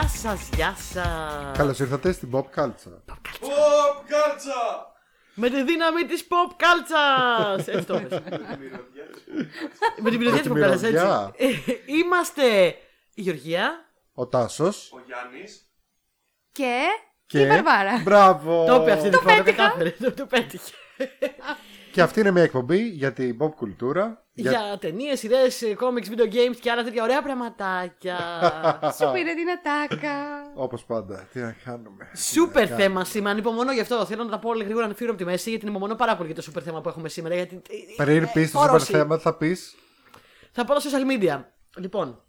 Γεια σας, γεια σας. Καλώς ήρθατε στην Pop Culture. Pop κάλτσα! Με τη δύναμη της pop κάλτσα! Έτσι το πες. Με την πυροδιά της Με pop της κάλτσα, μυρωδιά. έτσι. Ε, Είμαστε η Γεωργία. Ο Τάσος. Ο Γιάννης Και, Και. η Βαρβάρα. Μπράβο. Το είπε αυτή τη φορά, το πέτυχα. κατάφερε. Το, το πέτυχε. Και αυτή είναι μια εκπομπή για την pop κουλτούρα. Για ταινίες, σειρέ, comics, video games και άλλα τέτοια ωραία πραγματάκια. Σου πήρε την ατάκα. Όπως πάντα. Τι να κάνουμε. Σούπερ θέμα σήμερα. Ανυπομονώ γι' αυτό. Θέλω να τα πω λίγο γρήγορα να φύγω από τη μέση γιατί ανυπομονώ πάρα πολύ για το σούπερ θέμα που έχουμε σήμερα. Γιατί... Πριν Ε, πει το σούπερ όρωση. θέμα, θα πεις; Θα πω στα social media. Λοιπόν,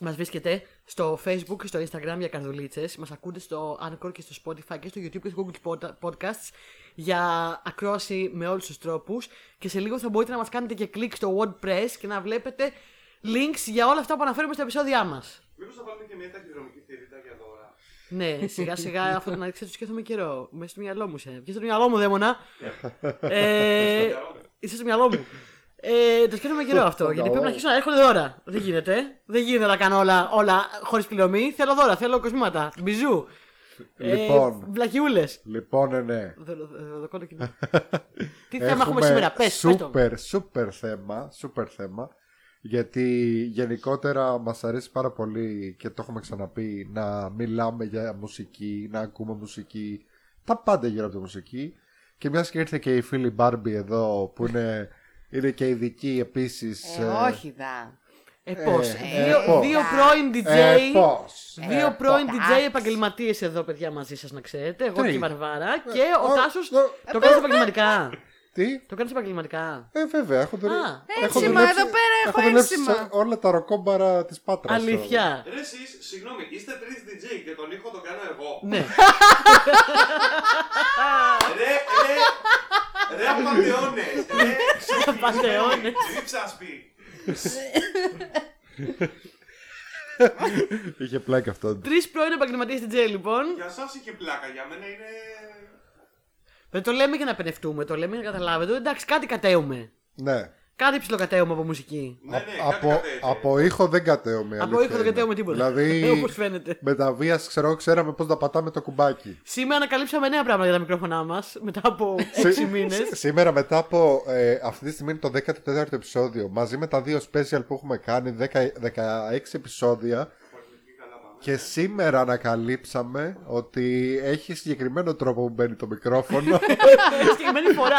μας βρίσκεται στο Facebook και στο Instagram για καρδουλίτσες. Μας ακούτε στο Anchor και στο Spotify και στο YouTube και στο Google Pod- Podcasts για ακρόαση με όλους τους τρόπους. Και σε λίγο θα μπορείτε να μας κάνετε και κλικ στο WordPress και να βλέπετε links για όλα αυτά που αναφέρουμε στα επεισόδια μας. Μήπως θα βάλουμε και μια ταχυδρομική θηρίδα για δώρα. Ναι, σιγά σιγά αυτό να ξέρετε, το σκέφτομαι καιρό. Μέσα στο μυαλό μου, σε. Βγες στο μυαλό μου, δαίμονα. ε, είσαι στο μυαλό μου. Ε, το σκέφτομαι καιρό αυτό. γιατί πρέπει να αρχίσω να έρχονται δώρα. Δεν γίνεται. Δεν γίνεται να κάνω όλα, όλα χωρίς πληρωμή. Θέλω δώρα, θέλω κοσμήματα. Μπιζού. Λοιπόν. Ε, Βλακιούλες. Λοιπόν, ναι, ναι. Τι θέμα έχουμε σήμερα, πες. Σούπερ, σούπερ θέμα. Σούπερ θέμα. Γιατί γενικότερα μας αρέσει πάρα πολύ και το έχουμε ξαναπεί να μιλάμε για μουσική, να ακούμε μουσική, τα πάντα γύρω από τη μουσική. Και μιας και ήρθε και η φίλη Μπάρμπι εδώ που είναι, είναι και ειδική επίσης. Ε, όχι δα. Ε, πώς; ε, δύο, πώς; δύο πρώην DJ. Ε, πώς; Δύο Ε, πρώην πώς; DJ επαγγελματίες εδώ, παιδιά, μαζί σας να ξέρετε. Εγώ Τι; και η Βαρβάρα. Και ο- ο Τάσος. ο- Το κάνεις επαγγελματικά. Τι; Το κάνεις επαγγελματικά. Ε, βέβαια, έχω, δουλε... Α, έχω ένσημα, εδώ πέρα έχω δουλέψει ένσημα. σε όλα τα ροκόμπαρα της Πάτρας. Αλήθεια. Ρε εσείς, συγγνώμη, είστε τρεις DJ και τον ήχο τον κάνω εγώ. Ναι. Ρε, ρε, ρε απατεώνες, ρε Απατεώνες. Ρίψασπι. Είχε πλάκα αυτό. Τρεις πρώην επαγγελματίες DJ λοιπόν. Για σας είχε πλάκα, για μένα είναι... Δεν το λέμε για να πενευτούμε, το λέμε για να καταλάβετε. Εντάξει, κάτι κατέουμε. Ναι. Κάτι ψιλοκατέουμε από μουσική. Ναι, ναι, κάτι από, κατέβει. από ήχο δεν κατέωμε. Από αλήθεια ήχο δεν είναι. κατέουμε τίποτα. Δηλαδή, Όπως φαίνεται. με τα βίας, ξέρω, ξέραμε πώς να πατάμε το κουμπάκι. Σήμερα ανακαλύψαμε νέα πράγματα για τα μικρόφωνά μας μετά από 6 μήνες. Σ- Σήμερα μετά από ε, αυτή τη στιγμή είναι το 14ο επεισόδιο μαζί με τα δύο special που έχουμε κάνει 10, 16 επεισόδια και σήμερα ανακαλύψαμε ότι έχει συγκεκριμένο τρόπο που μπαίνει το μικρόφωνο Συγκεκριμένη φορά.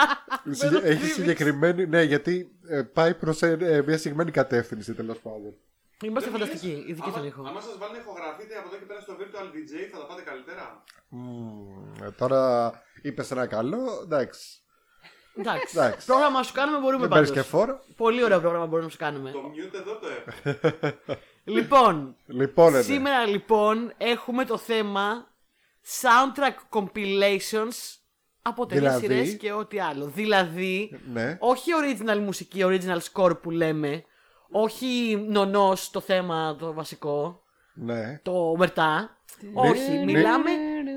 Συγκε- έχει συγκεκριμένη, ναι γιατί ε, πάει προς ε, ε, μια συγκεκριμένη κατεύθυνση τέλος πάντων Είμαστε φανταστικοί, ειδικοί στον ήχο. Άμα σας βάλουν ηχογραφείτε από εδώ και πέρα στο virtual DJ θα τα πάτε καλύτερα. Μμμ, ε, τώρα είπες ένα καλό, εντάξει Εντάξει. Εντάξει. Πρόγραμμα σου κάνουμε μπορούμε Δεν παίρνεις και πάντως. φόρο. Πολύ ωραίο πρόγραμμα μπορούμε να σου κάνουμε. Το mute εδώ το έχω. Λοιπόν, Λοιπόν, ναι. σήμερα λοιπόν έχουμε το θέμα soundtrack compilations από ταινίες Δηλαδή; σειρές και ό,τι άλλο. Δηλαδή, Ναι. όχι original μουσική, original score που λέμε, όχι νονός το θέμα το βασικό, Ναι. το μερτά. Όχι, Μη- μιλάμε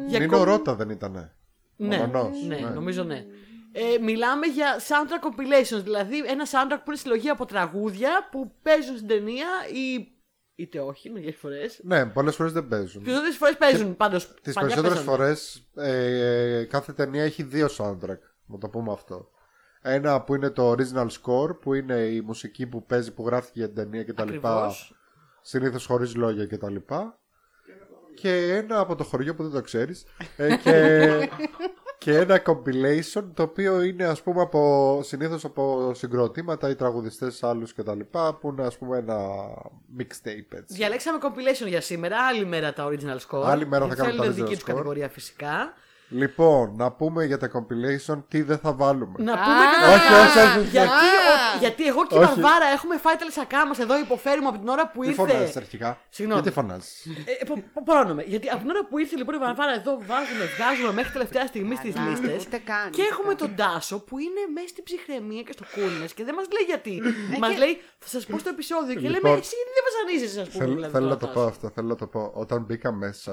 για Νίνο κομ- Ρώτα δεν ήτανε. Ναι, Ο Νονός, ναι, ναι. νομίζω ναι. Ε, μιλάμε για soundtrack compilations, δηλαδή ένα soundtrack που είναι συλλογή από τραγούδια που παίζουν στην ταινία ή είτε όχι, μερικές φορές. Ναι, πολλές φορές δεν παίζουν. Περισσότερε φορές παίζουν πάντως. Τις περισσότερες φορές ε, κάθε ταινία έχει δύο soundtrack. Να το πούμε αυτό. Ένα που είναι το original score, που είναι η μουσική που παίζει, που γράφτηκε για την ταινία κτλ. Ακριβώς. Συνήθως χωρίς λόγια κτλ. Και ένα από το χωριό που δεν το ξέρεις. Ε, και, και ένα compilation το οποίο είναι ας πούμε από, συνήθως από συγκροτήματα ή τραγουδιστές άλλους κτλ. Που είναι ας πούμε ένα mixtape έτσι. Διαλέξαμε compilation για σήμερα. Άλλη μέρα τα original score. Άλλη μέρα θα κάνουμε τα Θέλουν original δική του score. κατηγορία φυσικά. Λοιπόν, να πούμε για τα compilation τι δεν θα βάλουμε. Να Α, πούμε όχι, όχι, όχι, όχι. Γιατί, Α. ο- γιατί εγώ και η Όχι. Βαρβάρα έχουμε φάει τα λεσακά μας εδώ, υποφέρουμε από την ώρα που Τι ήρθε. φωνάζεις αρχικά; Συγγνώμη. Γιατί φωνάζεις; Ε, πο- πο- Πρόνομαι. Γιατί από την ώρα που ήρθε λοιπόν η Βαρβάρα εδώ, βάζουμε, βγάζουμε μέχρι τελευταία στιγμή στις Καλά, λίστες. ούτε καν, Και ούτε έχουμε καν. τον Τάσο που είναι μέσα στην ψυχραιμία και στο coolness και δεν μας λέει γιατί. μα Ε, και- λέει, θα σας πω στο επεισόδιο. Και λέμε, Λοιπόν, εσύ γιατί δεν βασανίζεσαι, ας πούμε. Θέλ- δηλαδή, Θέλω να τώρα, το πω Τάσο. αυτό. Θέλω να το πω. Όταν μπήκα μέσα.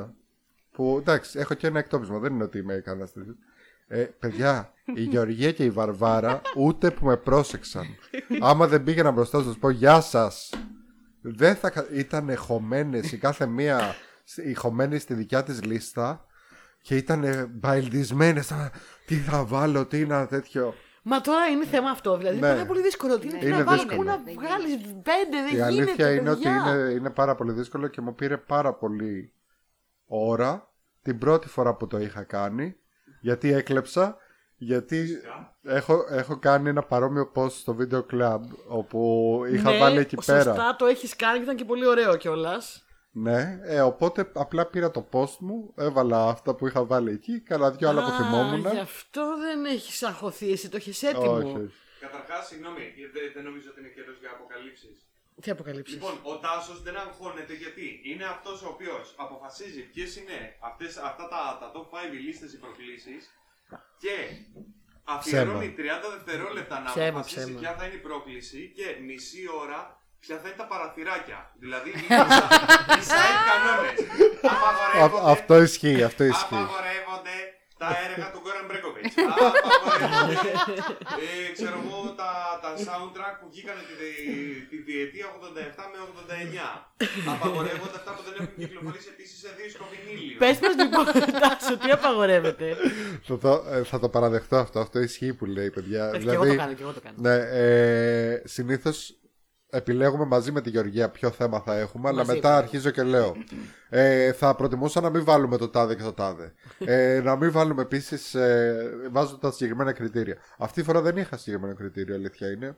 Που εντάξει, έχω και ένα εκτόπισμα. Δεν είναι ότι είμαι κανένα τέτοιο. Ε, παιδιά, η Γεωργία και η Βαρβάρα ούτε που με πρόσεξαν. Άμα δεν πήγαινα μπροστά να σας πω γεια σας. Δεν θα κα- ήταν χωμένες η κάθε μία ηχομένη στη δικιά της λίστα και ήταν μπαϊλδισμένες «Α, τι θα βάλω, τι είναι τέτοιο Μα τώρα είναι θέμα αυτό. Δηλαδή Ναι. είναι πάρα πολύ δύσκολο. Τι είναι, τι Είναι να βάλει, δύσκολο. πού να Δεν βγάλεις πέντε, δεν Η αλήθεια γίνεται. είναι ότι παιδιά. είναι, είναι πάρα πολύ δύσκολο και μου πήρε πάρα πολύ ώρα την πρώτη φορά που το είχα κάνει γιατί έκλεψα γιατί έχω, έχω κάνει ένα παρόμοιο post στο βίντεο club όπου είχα ναι, βάλει εκεί σωστά, πέρα το έχεις κάνει και ήταν και πολύ ωραίο κιόλας. ναι, ε, οπότε απλά πήρα το post μου έβαλα αυτά που είχα βάλει εκεί κάνα δυο άλλα που θυμόμουν Γι' αυτό δεν έχεις αγχωθεί, εσύ το έχεις έτοιμο. όχι, όχι. Καταρχάς, συγγνώμη, δεν, δεν νομίζω ότι είναι καιρός για αποκαλύψεις. Τι αποκαλύψεις; Λοιπόν, ο Τάσος δεν αγχώνεται γιατί είναι αυτός ο οποίος αποφασίζει ποιες είναι αυτές, αυτά τα, τα top 5 λίστες οι προκλήσει και αφιερώνει 30 δευτερόλεπτα να Ψέμα, αποφασίσει ψέμα. ποια θα είναι η πρόκληση και μισή ώρα ποια θα είναι τα παραθυράκια. Δηλαδή, οι site κανόνες. Α- αυτό ισχύει αυτό ισχύει Απαγορεύονται τα έργα του Γκόραν Μπρέκοβιτ. Απαγορεύονται. ε, ξέρω εγώ τα, τα soundtrack που βγήκαν τη, δι- τη διετία 87 με 89. Απαγορεύονται αυτά που δεν έχουν κυκλοφορήσει επίσης σε δίσκο βινίλιο. Πες μας λοιπόν, Τάσο, τι απαγορεύεται. θα, το, ε, θα το παραδεχτώ αυτό αυτό ισχύει που λέει παιδιά Ε, Και εγώ το κάνω, και εγώ το κάνω. Ναι, ε, συνήθως επιλέγουμε μαζί με τη Γεωργία ποιο θέμα θα έχουμε, αλλά Μαζί, μετά ναι. αρχίζω και λέω. Ε, θα προτιμούσα να μην βάλουμε το τάδε και το τάδε. Ε, να μην βάλουμε επίσης. Ε, βάζω τα συγκεκριμένα κριτήρια. Αυτή τη φορά δεν είχα συγκεκριμένο κριτήριο, αλήθεια είναι.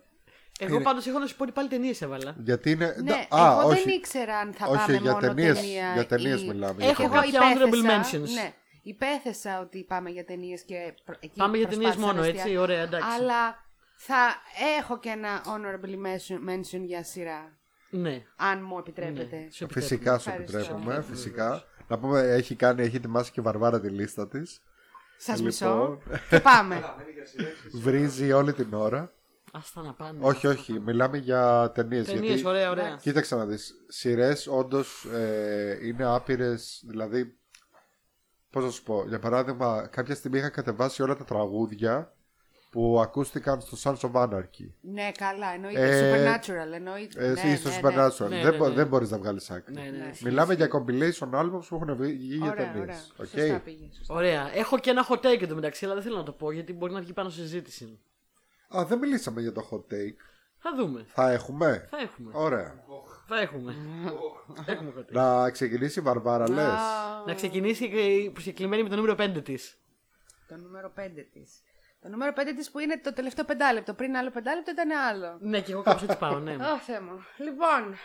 Εγώ πάντως έχω να σου πω ότι πάλι ταινίες έβαλα. Γιατί είναι. Ναι, Α, εγώ όχι. δεν ήξερα αν θα όχι, πάμε για μόνο ταινίες- ταινία για ταινίες ή- μιλάμε, Έχω για Εγώ κάποια honorable υπέθεσα, mentions. Ναι, υπέθεσα ότι πάμε για ταινίες και προ- εκεί Πάμε για ταινίες προσπάθησα μόνο, να έτσι. εστιάσω. Ωραία, εντάξει. Αλλά θα έχω και ένα honorable mention- mention για σειρά, Ναι. αν μου επιτρέπετε. ναι. Σου Φυσικά σου Ευχαριστώ. επιτρέπουμε, φυσικά. Να πούμε, έχει κάνει, έχει ετοιμάσει και η Βαρβάρα τη λίστα της. Σας Λοιπόν. μισώ και πάμε. Βρίζει όλη την ώρα. Άστα να πάνε. Όχι, όχι, μιλάμε για ταινίες. Ταινίες, ωραία, ωραία. Κοίταξε να δεις, σειρές όντως ε, είναι άπειρες, δηλαδή, πώς να σου πω, για παράδειγμα, κάποια στιγμή είχα κατεβάσει όλα τα τραγούδια που ακούστηκαν στο Sons of Anarchy. ναι, καλά, εννοείται. Ε, Supernatural, εννοείται. Ε, ναι, ή στο ναι, Supernatural. Ναι, δεν, ναι, μπο- ναι. δεν μπορείς να βγάλεις άκρη. Ναι, ναι, ναι. Μιλάμε για compilation albums που έχουν βγει για Ωραία, ταινίες. ωραία. Οκ; Σωστά πήγες. σωστά. Ωραία. Έχω και ένα hot take εντωμεταξύ, αλλά δεν θέλω να το πω γιατί μπορεί να βγει πάνω σε συζήτηση. Α, δεν μιλήσαμε για το hot take. Θα δούμε. Θα έχουμε; Θα έχουμε. Ωραία. Θα έχουμε. έχουμε hot take. Να ξεκινήσει η Βαρβάρα, λες; Α, Να ξεκινήσει και η προσκεκλημένη με το νούμερο 5 της. Το νούμερο 5 της. Το νούμερο 5 της που είναι το τελευταίο πεντάλεπτο. Πριν άλλο πεντάλεπτο ήταν άλλο. Ναι, και εγώ κάπω έτσι πάω, ναι. Ω, Θεέ μου. Λοιπόν,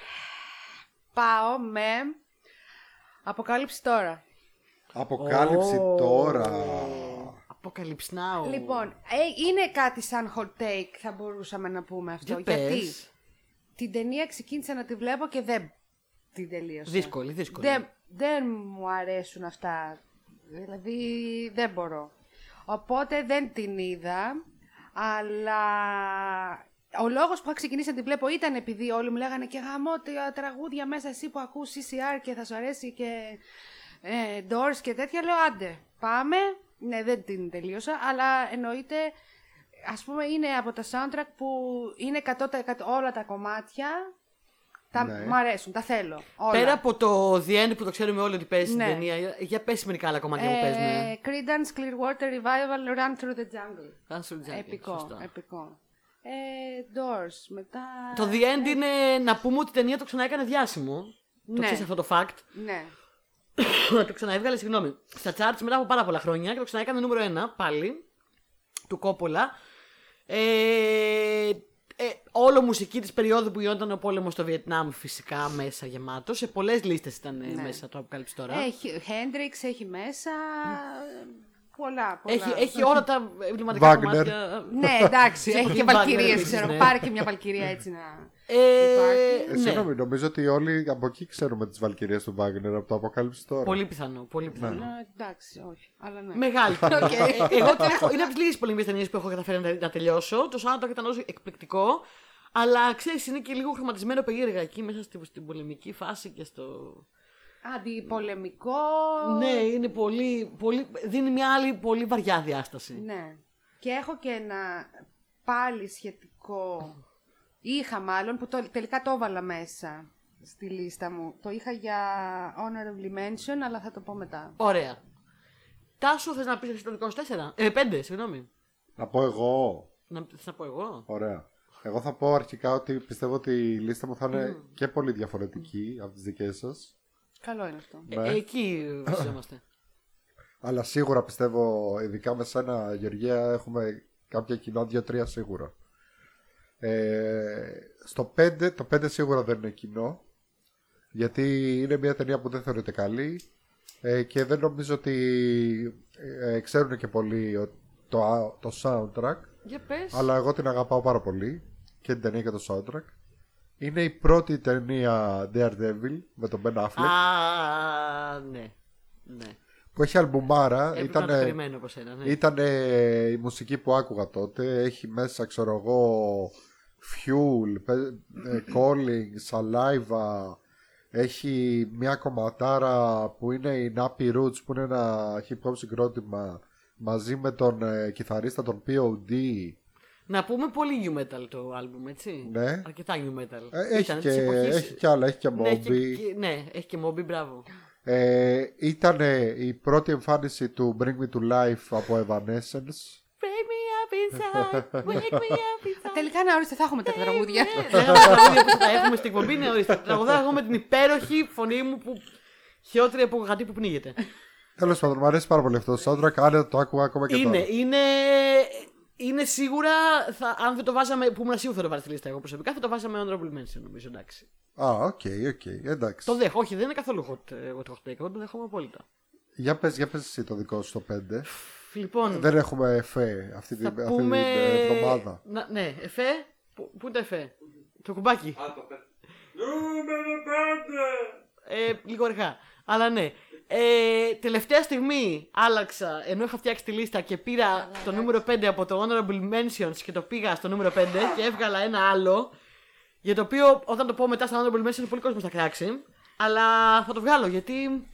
πάω με αποκάλυψη τώρα. Αποκάλυψη Ω. τώρα. Apocalypse Now. Λοιπόν, ε, είναι κάτι σαν hot take θα μπορούσαμε να πούμε αυτό. Για γιατί πες. την ταινία ξεκίνησα να τη βλέπω και δεν την τελείωσα. Δύσκολη, δύσκολη. Δεν, δεν μου αρέσουν αυτά. Δηλαδή δεν μπορώ. Οπότε δεν την είδα. Αλλά ο λόγος που είχα ξεκινήσει να την βλέπω ήταν επειδή όλοι μου λέγανε και γαμώ τα τραγούδια μέσα εσύ που ακούς CCR και θα σου αρέσει και ε, Doors και τέτοια. Λέω άντε, πάμε. Ναι, δεν την τελείωσα, αλλά εννοείται, ας πούμε, είναι από τα soundtrack που είναι 100% όλα τα κομμάτια. Τα, Ναι. Μ' αρέσουν, τα θέλω. Όλα. Πέρα από το The End που το ξέρουμε όλοι ότι παίζει Ναι. στην ταινία, για- για πες μερικά άλλα κομμάτια που παίζουν. Ε, Creedence Clearwater Revival Run Through the Jungle. Θα σου τζάκι, επικό, σωστά. επικό. Ε, Doors, μετά... Το The End είναι να πούμε ότι η ταινία το ξαναέκανε διάσημο. Το Ναι. ξέρεις αυτό το fact. Ναι. το ξαναέβγαλε, συγγνώμη, στα charts μετά από πάρα πολλά χρόνια και το ξαναέκανε νούμερο 1 πάλι του Κόπολα. Ε, ε, όλο μουσική της περίοδου που γινόταν ο πόλεμος στο Βιετνάμ φυσικά μέσα γεμάτος. Σε πολλές λίστες ήταν ε, Ναι. μέσα το αποκάλυψη τώρα. Έχει Hendrix, έχει μέσα... Πολλά, πολλά. έχει, έχει όλα τα εμβληματικά Wagner. κομμάτια. Ναι, εντάξει, έχει και Wagner βαλκυρίες, επίσης, ξέρω. ναι. Πάρε και μια βαλκυρία έτσι να... Ε, Ε, ναι. Συγγνώμη, νομίζω ότι όλοι από εκεί ξέρουμε τις Βαλκυρίες του Βάγνερ από το Αποκάλυψη τώρα. Πολύ πιθανό. Πολύ πιθανό. Ε, εντάξει, όχι. Αλλά ναι. Μεγάλη. Ε, Εγώ την έχω, είναι από τις λίγες πολεμικές ταινίες που έχω καταφέρει να, να τελειώσω. Το soundtrack ήταν όσο εκπληκτικό. Αλλά ξέρεις, είναι και λίγο χρωματισμένο περίεργα εκεί μέσα στην, στην πολεμική φάση και στο. Αντιπολεμικό. Ναι, είναι πολύ, πολύ. Δίνει μια άλλη πολύ βαριά διάσταση. Ναι. Και έχω και ένα πάλι σχετικό. Είχα μάλλον που το, τελικά το έβαλα μέσα. στη λίστα μου. Το είχα για honorable mention, αλλά θα το πω μετά. Ωραία. Τάσο, θες να πεις εσύ το δικό σου 4. Ε, 5, συγγνώμη. Να πω εγώ. Να, θες να πω εγώ; Ωραία. Εγώ θα πω αρχικά ότι πιστεύω ότι η λίστα μου θα είναι και πολύ διαφορετική από τις δικές σας. Καλό είναι αυτό. Ε, Ναι. εκεί βασιζόμαστε. Αλλά σίγουρα πιστεύω, ειδικά με σένα Γεωργία, έχουμε κάποια κοινά, δύο-τρία σίγουρα. Ε, στο 5, το 5 σίγουρα δεν είναι κοινό. Γιατί είναι μια ταινία που δεν θεωρείται καλή ε, και δεν νομίζω ότι ε, ξέρουν και πολύ ο- το, α- το soundtrack. Για πες. Αλλά εγώ την αγαπάω πάρα πολύ και την ταινία και το soundtrack. Είναι η πρώτη ταινία Daredevil με τον Ben Affleck Α, ναι. Ναι. που έχει αλμπουμάρα. Έπρεπε Ήταν, να το περιμένω από σένα. Ναι. ήταν η μουσική που άκουγα τότε. Έχει μέσα, ξέρω εγώ, Fuel, πε- ε, Calling, Saliva. Έχει μια κομματάρα που είναι η Nappy Roots που είναι ένα hip hop συγκρότημα μαζί με τον ε, κιθαρίστα τον POD. Να πούμε πολύ new metal το άλμπουμ, έτσι. Ναι. Αρκετά new metal. Ε, έχει, Ήταν και, της εποχής- έχει και άλλα, έχει και Ναι, έχει Moby. και- ναι, έχει και Moby, μπράβο. Ε, ήταν η πρώτη εμφάνιση του Bring Me To Life από Evanescence. Wake me up inside, wake me up inside. Τελικά να ορίστε, θα έχουμε τα τραγούδια. Ναι, τα τραγούδια που θα τα έχουμε στην εκπομπή, ναι, ορίστε. Τραγουδάω εγώ με την υπέροχη φωνή μου που χειρότερη από γατί που πνίγεται. Τέλος πάντων, μου αρέσει πάρα πολύ αυτό το soundtrack. Αν το άκουγα ακόμα και είναι, τώρα. είναι, είναι σίγουρα, θα, αν δεν το βάζαμε, που ήμουν σίγουρο θα το βάλει στη λίστα εγώ προσωπικά, θα το βάζαμε honorable mention νομίζω, εντάξει. Α, OK, OK, εντάξει. Το δέχ-, όχι, δεν είναι καθόλου hot, ε, εγώ το hot take, εγώ το δέχομαι απόλυτα. Για πες, για πες εσύ το δικό σου το 5. Λοιπόν, Δεν έχουμε εφέ αυτή την, θα αυτή την πούμε... ε, εβδομάδα. Να, ναι, εφέ, πού, πού είναι το εφέ, το κουμπάκι. Α, το πέ- Νούμερο 5! Ε, λίγο αργά. Αλλά ναι. Ε, τελευταία στιγμή άλλαξα, ενώ είχα φτιάξει τη λίστα και πήρα το νούμερο 5 από το Honorable Mentions και το πήγα στο νούμερο 5 και έβγαλα ένα άλλο. Για το οποίο όταν το πω μετά στα Honorable Mentions πολύ κόσμος θα κράξει. Αλλά θα το βγάλω γιατί.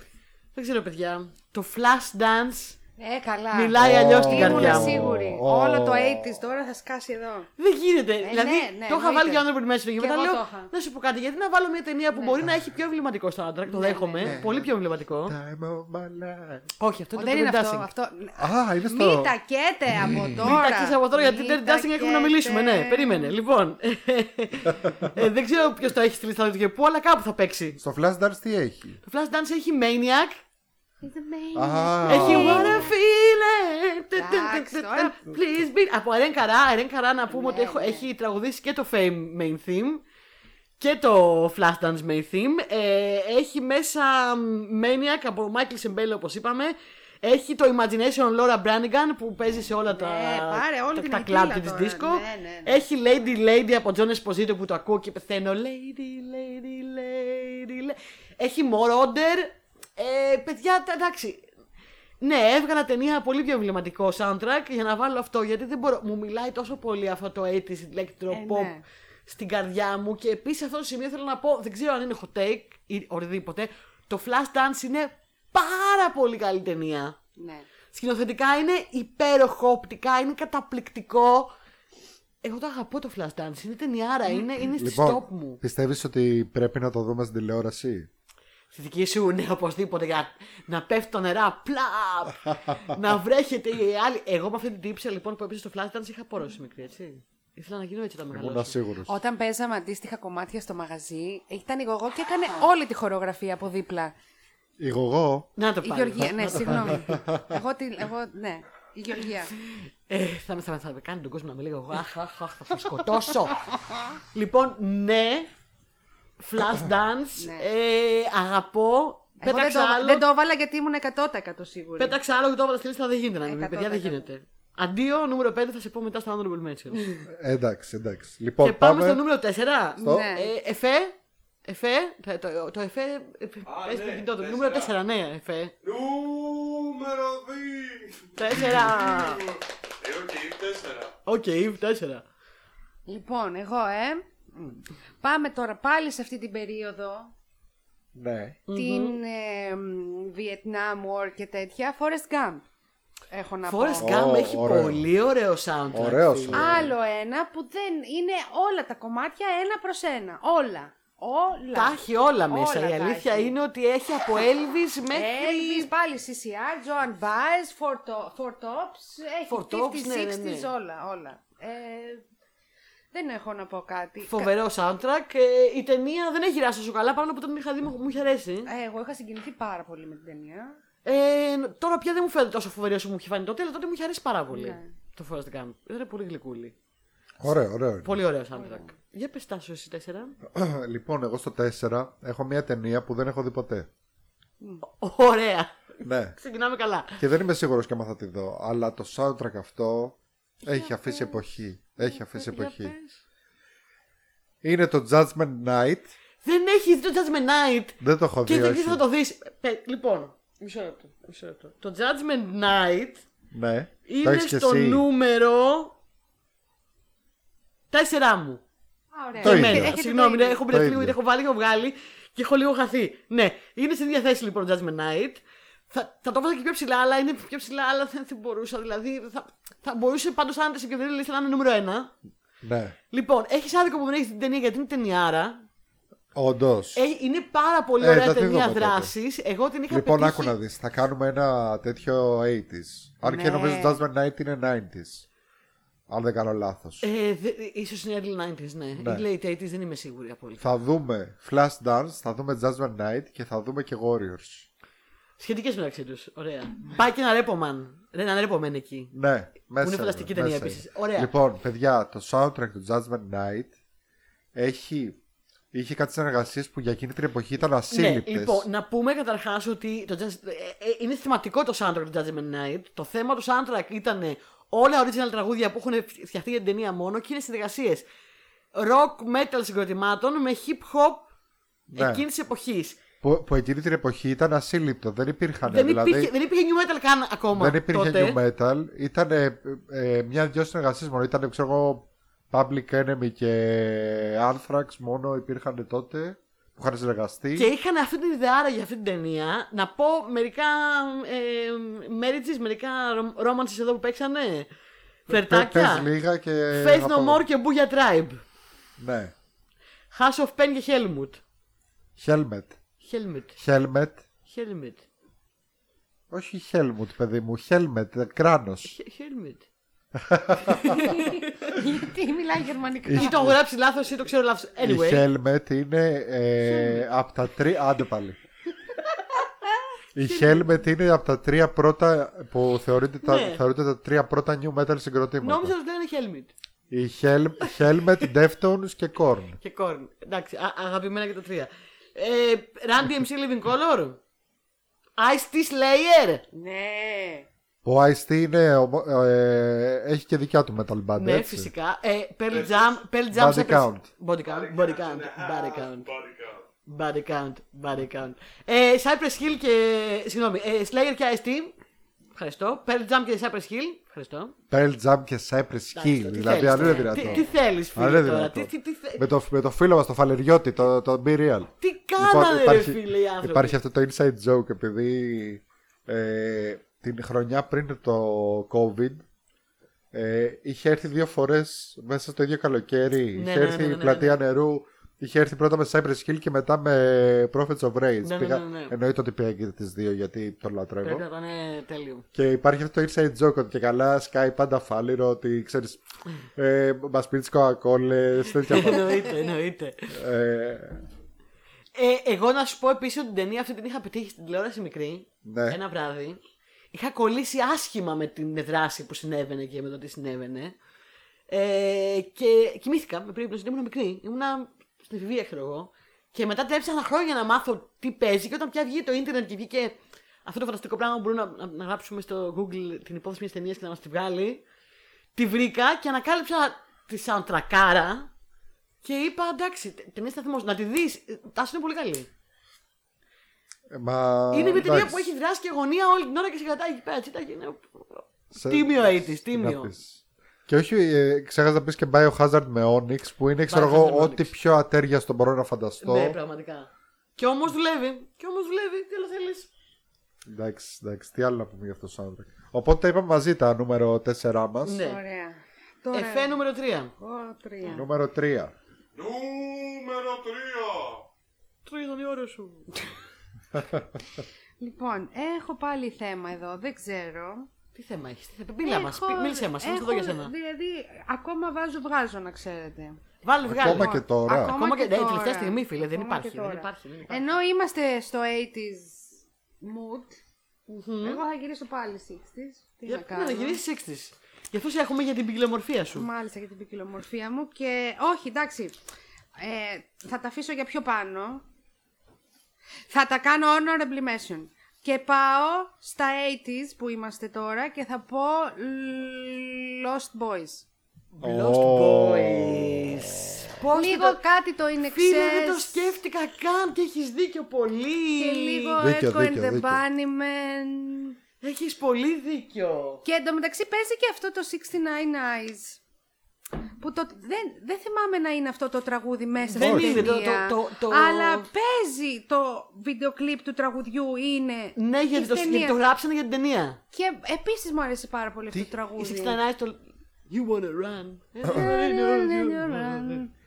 Δεν ξέρω, παιδιά. Το Flash Dance Ε, καλά. μιλάει αλλιώς στην Ήμουνα καρδιά Ήμουν μου. σίγουρη. Ω. Όλο το 80s τώρα θα σκάσει εδώ. Δεν γίνεται. δηλαδή, ναι, ναι, το είχα βάλει εννοείται. για honorable mention και Και μετά εγώ λέω. το είχα. Να σου πω κάτι, γιατί να βάλω μια ταινία που μπορεί να έχει πιο εμβληματικό soundtrack. Το δέχομαι. Πολύ πιο εμβληματικό. Time of my life. Όχι, αυτό Ω, είναι Δεν το είναι Dirty αυτό. Dancing. αυτό... Α, είναι στο. Μην τακέτε από τώρα. Μην τακείς από τώρα γιατί Μην Dirty Dancing έχουμε να τακέτε. μιλήσουμε. Ναι, περίμενε. Λοιπόν. ε, δεν ξέρω ποιος το έχει στη λίστα του και πού, αλλά κάπου θα παίξει. Στο Flash Dance τι έχει; Το Flash Dance έχει Maniac. It's amazing. Α, Έχει What I feel it. Εντάξει, τώρα. Please be. Από Ερέν Καρά, Ερέν Καρά να πούμε Ναι, ότι έχω- ναι. έχει τραγουδήσει και το Fame main theme και το Flash Dance main theme. Ε, έχει μέσα Maniac από Michael Sembello όπως είπαμε. Έχει το Imagination Laura Branigan που παίζει σε όλα τα, Ναι, πάρε όλη τα, την τα εκκλήλα κλαμπ και τις τώρα. disco. Ναι, ναι, ναι. Έχει Lady Lady από John Esposito που το ακούω και πεθαίνω. Lady, Lady, Lady, Lady. Έχει More Order. Ε, παιδιά, τα- εντάξει. Ναι, έβγαλα ταινία πολύ πιο εμβληματικό soundtrack για να βάλω αυτό γιατί δεν μπορώ. Μου μιλάει τόσο πολύ αυτό το 80s electro Ε, pop ναι. στην καρδιά μου και επίσης σε αυτό το σημείο θέλω να πω, δεν ξέρω αν είναι hot take ή οτιδήποτε. Το Flash Dance είναι πάρα πολύ καλή ταινία. Ναι. Σκηνοθετικά είναι υπέροχο, οπτικά είναι καταπληκτικό. Εγώ το αγαπώ το Flash Dance. Είναι ταινιάρα, είναι, είναι στη stop Λοιπόν, μου. πιστεύεις ότι πρέπει να το δούμε στην τηλεόραση; Στη δική σου, ναι, οπωσδήποτε. Για να πέφτει το νερά, πλαπ! να βρέχεται η άλλη. Εγώ με αυτή την τύψη λοιπόν που έπαιζε στο Flash Dance είχα απόρρωση μικρή, έτσι. Ήθελα να γίνω έτσι όταν Ήμουν μεγαλώσω. σίγουρος. Όταν παίζαμε αντίστοιχα κομμάτια στο μαγαζί, ήταν η Γογό και έκανε όλη τη χορογραφία από δίπλα. Η Γογό. Να το Η πάρω. Γεωργία, ναι, συγγνώμη. εγώ, τη, εγώ, ναι, η Γεωργία. Ε, θα, με- θα, με- θα με κάνει τον κόσμο να με λέει εγώ, αχ, αχ, αχ, θα τον σκοτώσω. λοιπόν, ναι, Flash Dance, Ναι. ε, αγαπώ. Εγώ δεν Πέταξα το, άλλο, δεν το έβαλα γιατί ήμουν 100% σίγουρη. πέταξα άλλο και το έβαλα στη λίστα, δεν γίνεται να μην πει, παιδιά, δεν 100%. γίνεται. Αντίο, νούμερο 5 θα σε πω μετά στα honorable mentions. Ε, εντάξει, εντάξει. Λοιπόν, και πάμε στο νούμερο 4. Στο- Ναι. Ε, εφέ, εφέ, το, το, το εφέ, ε, πες ναι, με την τότε, τέσσερα. νούμερο 4, ναι, εφέ. Νούμερο 2! 4. Ε, οκ, 4. Οκ, 4. Λοιπόν, εγώ, ε. Πάμε τώρα πάλι σε αυτή την περίοδο. Ναι. Την ε, μ, Vietnam War και τέτοια. Forrest Gump. Έχω να Forrest πω. Gump Ω, έχει ωραίο. πολύ ωραίο soundtrack. Ωραίος φίλε. soundtrack. Άλλο ένα που δεν είναι όλα τα κομμάτια ένα προς ένα. Όλα. όλα. Τα έχει όλα μέσα. Όλα Η τα αλήθεια έχει. είναι ότι έχει από Elvis μέχρι. Elvis, πάλι CCR, Joan Baez, Four, to- Four Tops, έχει Four 50s, Tops, ναι, ναι, 60s, ναι. όλα, όλα. Ε, δεν έχω να πω κάτι. Φοβερό soundtrack. Ε, η ταινία δεν έχει γυράσει τόσο καλά, παρόλο που όταν την είχα δει μου, μου είχε αρέσει. Κα- ε, εγώ είχα συγκινηθεί πάρα πολύ με την ταινία. Ε, τώρα πια δεν μου φαίνεται τόσο φοβερή όσο μου είχε φανεί τότε, αλλά τότε μου είχε αρέσει πάρα πολύ. Ναι. Το Forrest Gump. Ήταν πολύ γλυκούλη. Ωραίο, ωραίο. είναι. Πολύ ωραίο soundtrack. Για πες τάσο εσύ τέσσερα. λοιπόν, εγώ στο 4 έχω μια ταινία που δεν έχω δει ποτέ. Ωραία. ναι. Ξεκινάμε καλά. Και δεν είμαι σίγουρος και άμα θα τη δω. Αλλά το soundtrack αυτό έχει αφήσει εποχή. Έχει αφήσει Για εποχή. πες. Είναι το Judgment Night. Δεν έχει δει το Judgment Night. Δεν το έχω Και δει. δεν όχι. θα το δεις. Λοιπόν, μισό λεπτό. μισό λεπτό. Το Judgment Night Ναι. το είναι έχεις και στο εσύ. νούμερο 4 μου. Α, ωραία. Το Και ίδιο. εμένα. Έχετε Συγγνώμη, το ναι, ίδιο. έχω Το μπερδευτεί ίδιο. γιατί έχω βάλει, έχω βγάλει και έχω λίγο χαθεί. Ναι, είναι στην ίδια θέση λοιπόν το Judgment Night. Θα, θα το έβαζα και πιο ψηλά, αλλά είναι πιο ψηλά, αλλά δεν, δεν μπορούσα. Δηλαδή, θα, θα μπορούσε πάντως αν είναι σε πιο λίστα να είναι νούμερο 1. Ναι. Λοιπόν, έχεις άδικο που δεν έχει την ταινία γιατί είναι ταινιάρα. Όντως. Ε, είναι πάρα πολύ Ε, ωραία θα τη ταινία δούμε τότε. δράσης. Εγώ την είχα Λοιπόν, πετύχει... άκου να δεις. Θα κάνουμε ένα τέτοιο 80s. Αν και Ναι. νομίζω το Judgment Night είναι 90s. Αν δεν κάνω λάθος. Ε, δε, ίσως είναι early 90s, ναι. Ναι. Ή late 80s, δεν είμαι σίγουρη απόλυτα. Θα δούμε Flash Dance, θα δούμε Judgment Night και θα δούμε και Warriors. Σχετικές μεταξύ τους. Ωραία. Πάει και ένα ρέπομαν. Ένα ρέπομαν εκεί. Ναι, μέσα. είναι φανταστική είναι, ταινία μέσα επίσης. είναι. Ωραία. Λοιπόν, παιδιά, το soundtrack του Judgment Night έχει. Είχε κάτι συνεργασίες που για εκείνη την εποχή ήταν Ναι, ασύλληπτες. λοιπόν, να πούμε καταρχάς ότι το Just- ε, ε, είναι θεματικό το soundtrack του Judgment Night. Το θέμα του soundtrack ήταν όλα original τραγούδια που έχουν φτιαχτεί για την ταινία μόνο και είναι συνεργασίες rock metal συγκροτημάτων με hip hop Ναι. εκείνης της εποχής. Που, που εκείνη την εποχή ήταν ασύλληπτο. Δεν υπήρχαν. Δεν, δηλαδή, υπήρχε, δεν υπήρχε new metal καν ακόμα. δεν υπήρχε τότε. new metal. Ήταν ε, ε, μια-δυο συνεργασίες μόνο. Ήταν, ξέρω εγώ, Public Enemy και Anthrax μόνο υπήρχαν τότε που είχαν συνεργαστεί. Και είχαν αυτή την ιδεάρα για αυτή την ταινία. Να πω μερικά ε, marriages, μερικά romances εδώ που παίξανε. Πε- Φλερτάκια. πες λίγα και. Faith θα No πω. More και Booyah Tribe. Ναι. House of Pen και Helmut. Helmet. Helmut. Helmet. Helmut. Όχι Helmut, παιδί μου. Helmet. Κράνος. Χε- Helmut. Γιατί μιλάει γερμανικά; Ή το έχω γράψει λάθος ή το ξέρω λάθος. Η Anyway. Helmet είναι ε, από τα τρία. Άντε πάλι. Η Helmet είναι από τα τρία πρώτα που θεωρείται τα, Ναι. θεωρείται τα τρία πρώτα new metal συγκροτήματα. Νόμιζα ότι λένε Helmut. Η Hel, Helmet, Deftones και Korn. Και Korn. Εντάξει, α- αγαπημένα και τα τρία. Ε, Randy MC Living Color. Ice T Slayer. Ναι. Ο Ice-T είναι, ομο- ε, έχει και δικιά του metal band, Ναι, έτσι. φυσικά. Ε, Pearl Jam. Pearl Jam Body σε- count. Body count. Body count. Body count. Body count. Body count. Body count. Ε, Cypress Hill και. Συγγνώμη. Ε, Slayer και Ice T. Ευχαριστώ. Pearl Jam και Cypress Hill. Ευχαριστώ. Pearl Jam και Cypress Εντάξει, Hill. τι Δηλαδή, θέλεις αν είναι τώρα. δυνατό. Τι, τι θέλεις, Αν φίλε είναι τώρα. δυνατό. Τι, τι, τι, θε- Με το, με το φίλο μας, το Φαλεριώτη, το, το Be Real. τι κάνανε, ρε φίλε, οι άνθρωποι; Λοιπόν, υπάρχει αυτό το inside joke επειδή ε, την χρονιά πριν το COVID ε, είχε έρθει δύο φορές μέσα στο ίδιο καλοκαίρι. Ναι, είχε ναι, έρθει ναι, ναι, η ναι, πλατεία νερού. Είχε έρθει πρώτα με Cypress Hill και μετά με Prophets of Rage. Ναι, ναι, Πήγα- ναι, ναι. Εννοείται ότι πήγα και τις δύο γιατί τον λατρεύω. Πρέπει να ήταν ε, τέλειο. Και υπάρχει αυτό το inside joke ότι και καλά σκάει πάντα φάλιρο ότι ξέρεις ε, μας πίνεις κοκακόλες, τέτοια πράγματα. εννοείται, εννοείται. ε, Ε, εγώ να σου πω επίσης ότι την ταινία αυτή την είχα πετύχει στην τηλεόραση μικρή. Ναι. Ένα βράδυ. Είχα κολλήσει άσχημα με την δράση που συνέβαινε και με το τι συνέβαινε. Ε, και κοιμήθηκα με περίπτωση ότι ήμουν μικρή. Ήμουνα στην εφηβεία, ξέρω εγώ. Και μετά τρέψα χρόνια να μάθω τι παίζει. Και όταν πια βγήκε το ίντερνετ και βγήκε αυτό το φανταστικό πράγμα που μπορούμε να, να, να γράψουμε στο Google την υπόθεση μιας ταινίας και να μας τη βγάλει. Τη βρήκα και ανακάλυψα τη soundtrackάρα και είπα εντάξει, τε- ταινία σταθμό, να τη δεις. Τάσο είναι πολύ καλή. μα, είναι μια ταινία εντάξει. που έχει δράση και γωνία όλη την ώρα και σε κρατάει εκεί πέρα. Τσίτα, και είναι... Σε- Τίμιο 80's, να τίμιο. Πεις. Και όχι, ε, ξέχασα να πεις και Biohazard με Onyx που είναι, ξέρω εγώ, Biohazard με ό,τι Onyx. πιο ατέριαστο μπορώ να φανταστώ. Ναι, πραγματικά. Και όμως δουλεύει. Και όμως δουλεύει. Τι άλλο θέλεις. εντάξει, εντάξει, τι άλλο να πούμε για αυτό το soundtrack. Οπότε είπαμε μαζί τα νούμερο 4 μας. Ναι. Ωραία. Τώρα. Εφέ νούμερο 3. Ω, τρία. Νούμερο 3. Νούμερο 3. Πόσο ήταν η ώρα σου. Λοιπόν, έχω πάλι θέμα εδώ, δεν ξέρω. Τι θέμα έχεις, τι θέμα. Μίλα μας, Έχω- μίλησέ μας. Είμαστε εδώ για έχω- σένα. Δηλαδή, ακόμα βάζω, βγάζω να ξέρετε. Βάλε, βγάλε. Ακόμα και τώρα. Ακόμα και- ναι, τώρα. τελευταία στιγμή, φίλε, δεν Ακόμα υπάρχει, και δεν τώρα. υπάρχει, δεν υπάρχει. Ενώ είμαστε στο 80s mood, εγώ θα γυρίσω πάλι 60s. Τι να Για κάνω; να γυρίσεις 60s. Γι' αυτό σε έχουμε για την ποικιλομορφία σου. Μάλιστα για την ποικιλομορφία μου και όχι εντάξει, ε, θα τα αφήσω για πιο πάνω. Θα τα κάνω honorable mention. Και πάω στα 80s που είμαστε τώρα και θα πω Lost Boys. Lost Ω. Boys. Πώς λίγο δεν το- κάτι το είναι Φίλε, δεν το ξέρεις σκέφτηκα καν και έχεις δίκιο πολύ. και λίγο Δίκιο, Echo and δίκιο, the δίκιο. Bunnymen. Έχεις πολύ δίκιο. Και εντωμεταξύ παίζει και αυτό το 69 Eyes. Που το, δεν, δεν θυμάμαι να είναι αυτό το τραγούδι μέσα Δεν στην είναι, το- ταινία. το- το- το- Αλλά παίζει το βίντεο κλιπ του τραγουδιού είναι Ναι, γιατί το, στην γιατί ταινία. το γράψανε για την ταινία. Και επίσης μου αρέσει πάρα πολύ αυτό το Η τραγούδι. 69 το... You wanna run.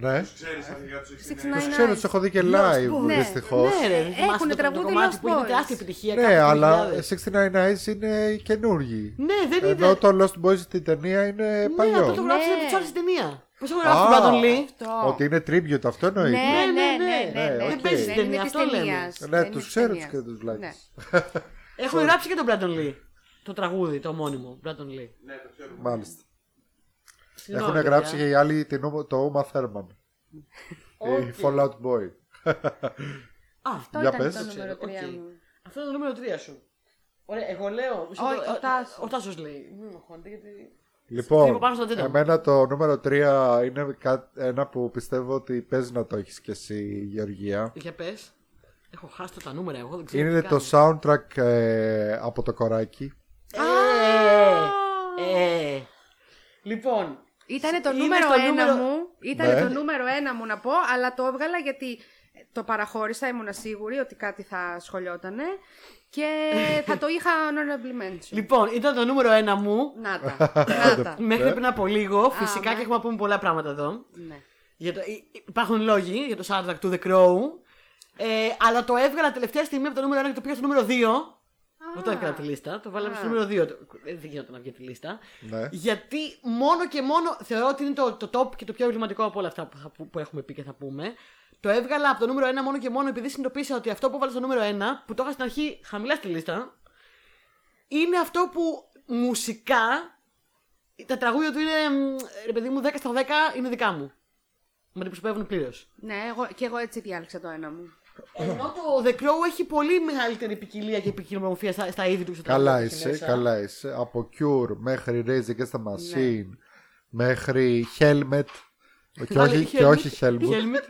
Ναι. Ξέρεις αρχικά τους 69 Τους ξέρω, τους έχω δει και live Ναι, δυστυχώς. Ναι, ρε, Έχουνε θυμάστε το- τραγούδι το κομμάτι Lost που είχε Boys. τεράστια επιτυχία. Ναι, κάτι το αλλά 2000. 69 Eyes είναι καινούργοι. Ναι, δεν Ενώ είναι. το Lost Boys στην ταινία είναι Ναι, αυτό το παλιό. γράψανε Ναι. από τους άλλους στην ταινία. Πώς το γράφει Α, τον Brandon Lee; Αυτό. Ότι είναι tribute αυτό εννοείται. Ναι, ναι, ναι, ναι, ναι. ναι, ναι, Ε, ναι, οκ. παίζει στην δεν ταινία, είναι της αυτό λέμε. ταινίας. Ναι, Δεν είναι τους της ξέρω ταινίας. τους και τους Ναι. βλάκες. Έχουν γράψει και τον Brandon Lee. Το τραγούδι, το ομώνυμο. Brandon Lee. Ναι, το ξέρουμε. Μάλιστα. Συγγνώμη, Έχουν παιδιά. γράψει και οι άλλοι την Uma- το Uma Thurman. OK. Οι Fall Out Boy. Α, Αυτό Για ήταν πες. το Το νούμερο ξέρω, 3 οκ. μου. Αυτό είναι το νούμερο 3 σου. Ωραία, εγώ λέω. Όχι, ο Τάσος. Ο Τάσος λέει. Μη με αγχώνετε, γιατί. Λοιπόν, Λίγο πάνω στο τζέντο. εμένα το νούμερο 3 είναι κά- ένα που πιστεύω ότι παίζει να το έχεις και εσύ, Γεωργία. Για πες. Έχω χάσει τα νούμερα, εγώ δεν ξέρω. Είναι τι το κάνω. soundtrack ε, από το κοράκι. Ε, ε. Λοιπόν, Ήτανε το Είναι νούμερο στο ένα νούμερο- μου. Ήτανε Ναι. το νούμερο ένα μου να πω, αλλά το έβγαλα γιατί το παραχώρησα, ήμουν σίγουρη ότι κάτι θα σχολιότανε και θα το είχα honorable mention. λοιπόν, ήταν το νούμερο 1 μου. Να τα, να τα. Μέχρι πριν από λίγο. Φυσικά ναι. και έχουμε να πούμε πολλά πράγματα εδώ. Ναι. Για το, υ- υπάρχουν λόγοι για το soundtrack του The Crow. Ε, αλλά το έβγαλα τελευταία στιγμή από το νούμερο 1 και το πήγα στο νούμερο 2. Δεν το έβγαλα τη λίστα. Το βάλαμε στο νούμερο 2. Το- ε, Δεν γινόταν να βγει τη λίστα. Ναι. Γιατί μόνο και μόνο θεωρώ ότι είναι το, το top και το πιο εμβληματικό από όλα αυτά που, θα, που, που έχουμε πει και θα πούμε. Το έβγαλα από το νούμερο 1 μόνο και μόνο επειδή συνειδητοποίησα ότι αυτό που έβαλα στο νούμερο 1, που το είχα στην αρχή χαμηλά στη λίστα, είναι αυτό που μουσικά τα τραγούδια του είναι, μ, ρε παιδί μου, 10 στα 10 είναι δικά μου. Με αντιπροσωπεύουν πλήρως. Ναι, εγώ, και εγώ έτσι διάλεξα το ένα μου. Ενώ το The Crow έχει πολύ μεγαλύτερη ποικιλία και ποικιλομορφία στα, στα είδη του. στα Καλά τραγούδια που έχει είσαι, μέσα. καλά είσαι. Από Cure μέχρι Rage Against the Ναι. Machine μέχρι Helmet. Και Βάλε όχι, και όχι Helmet. Helmet.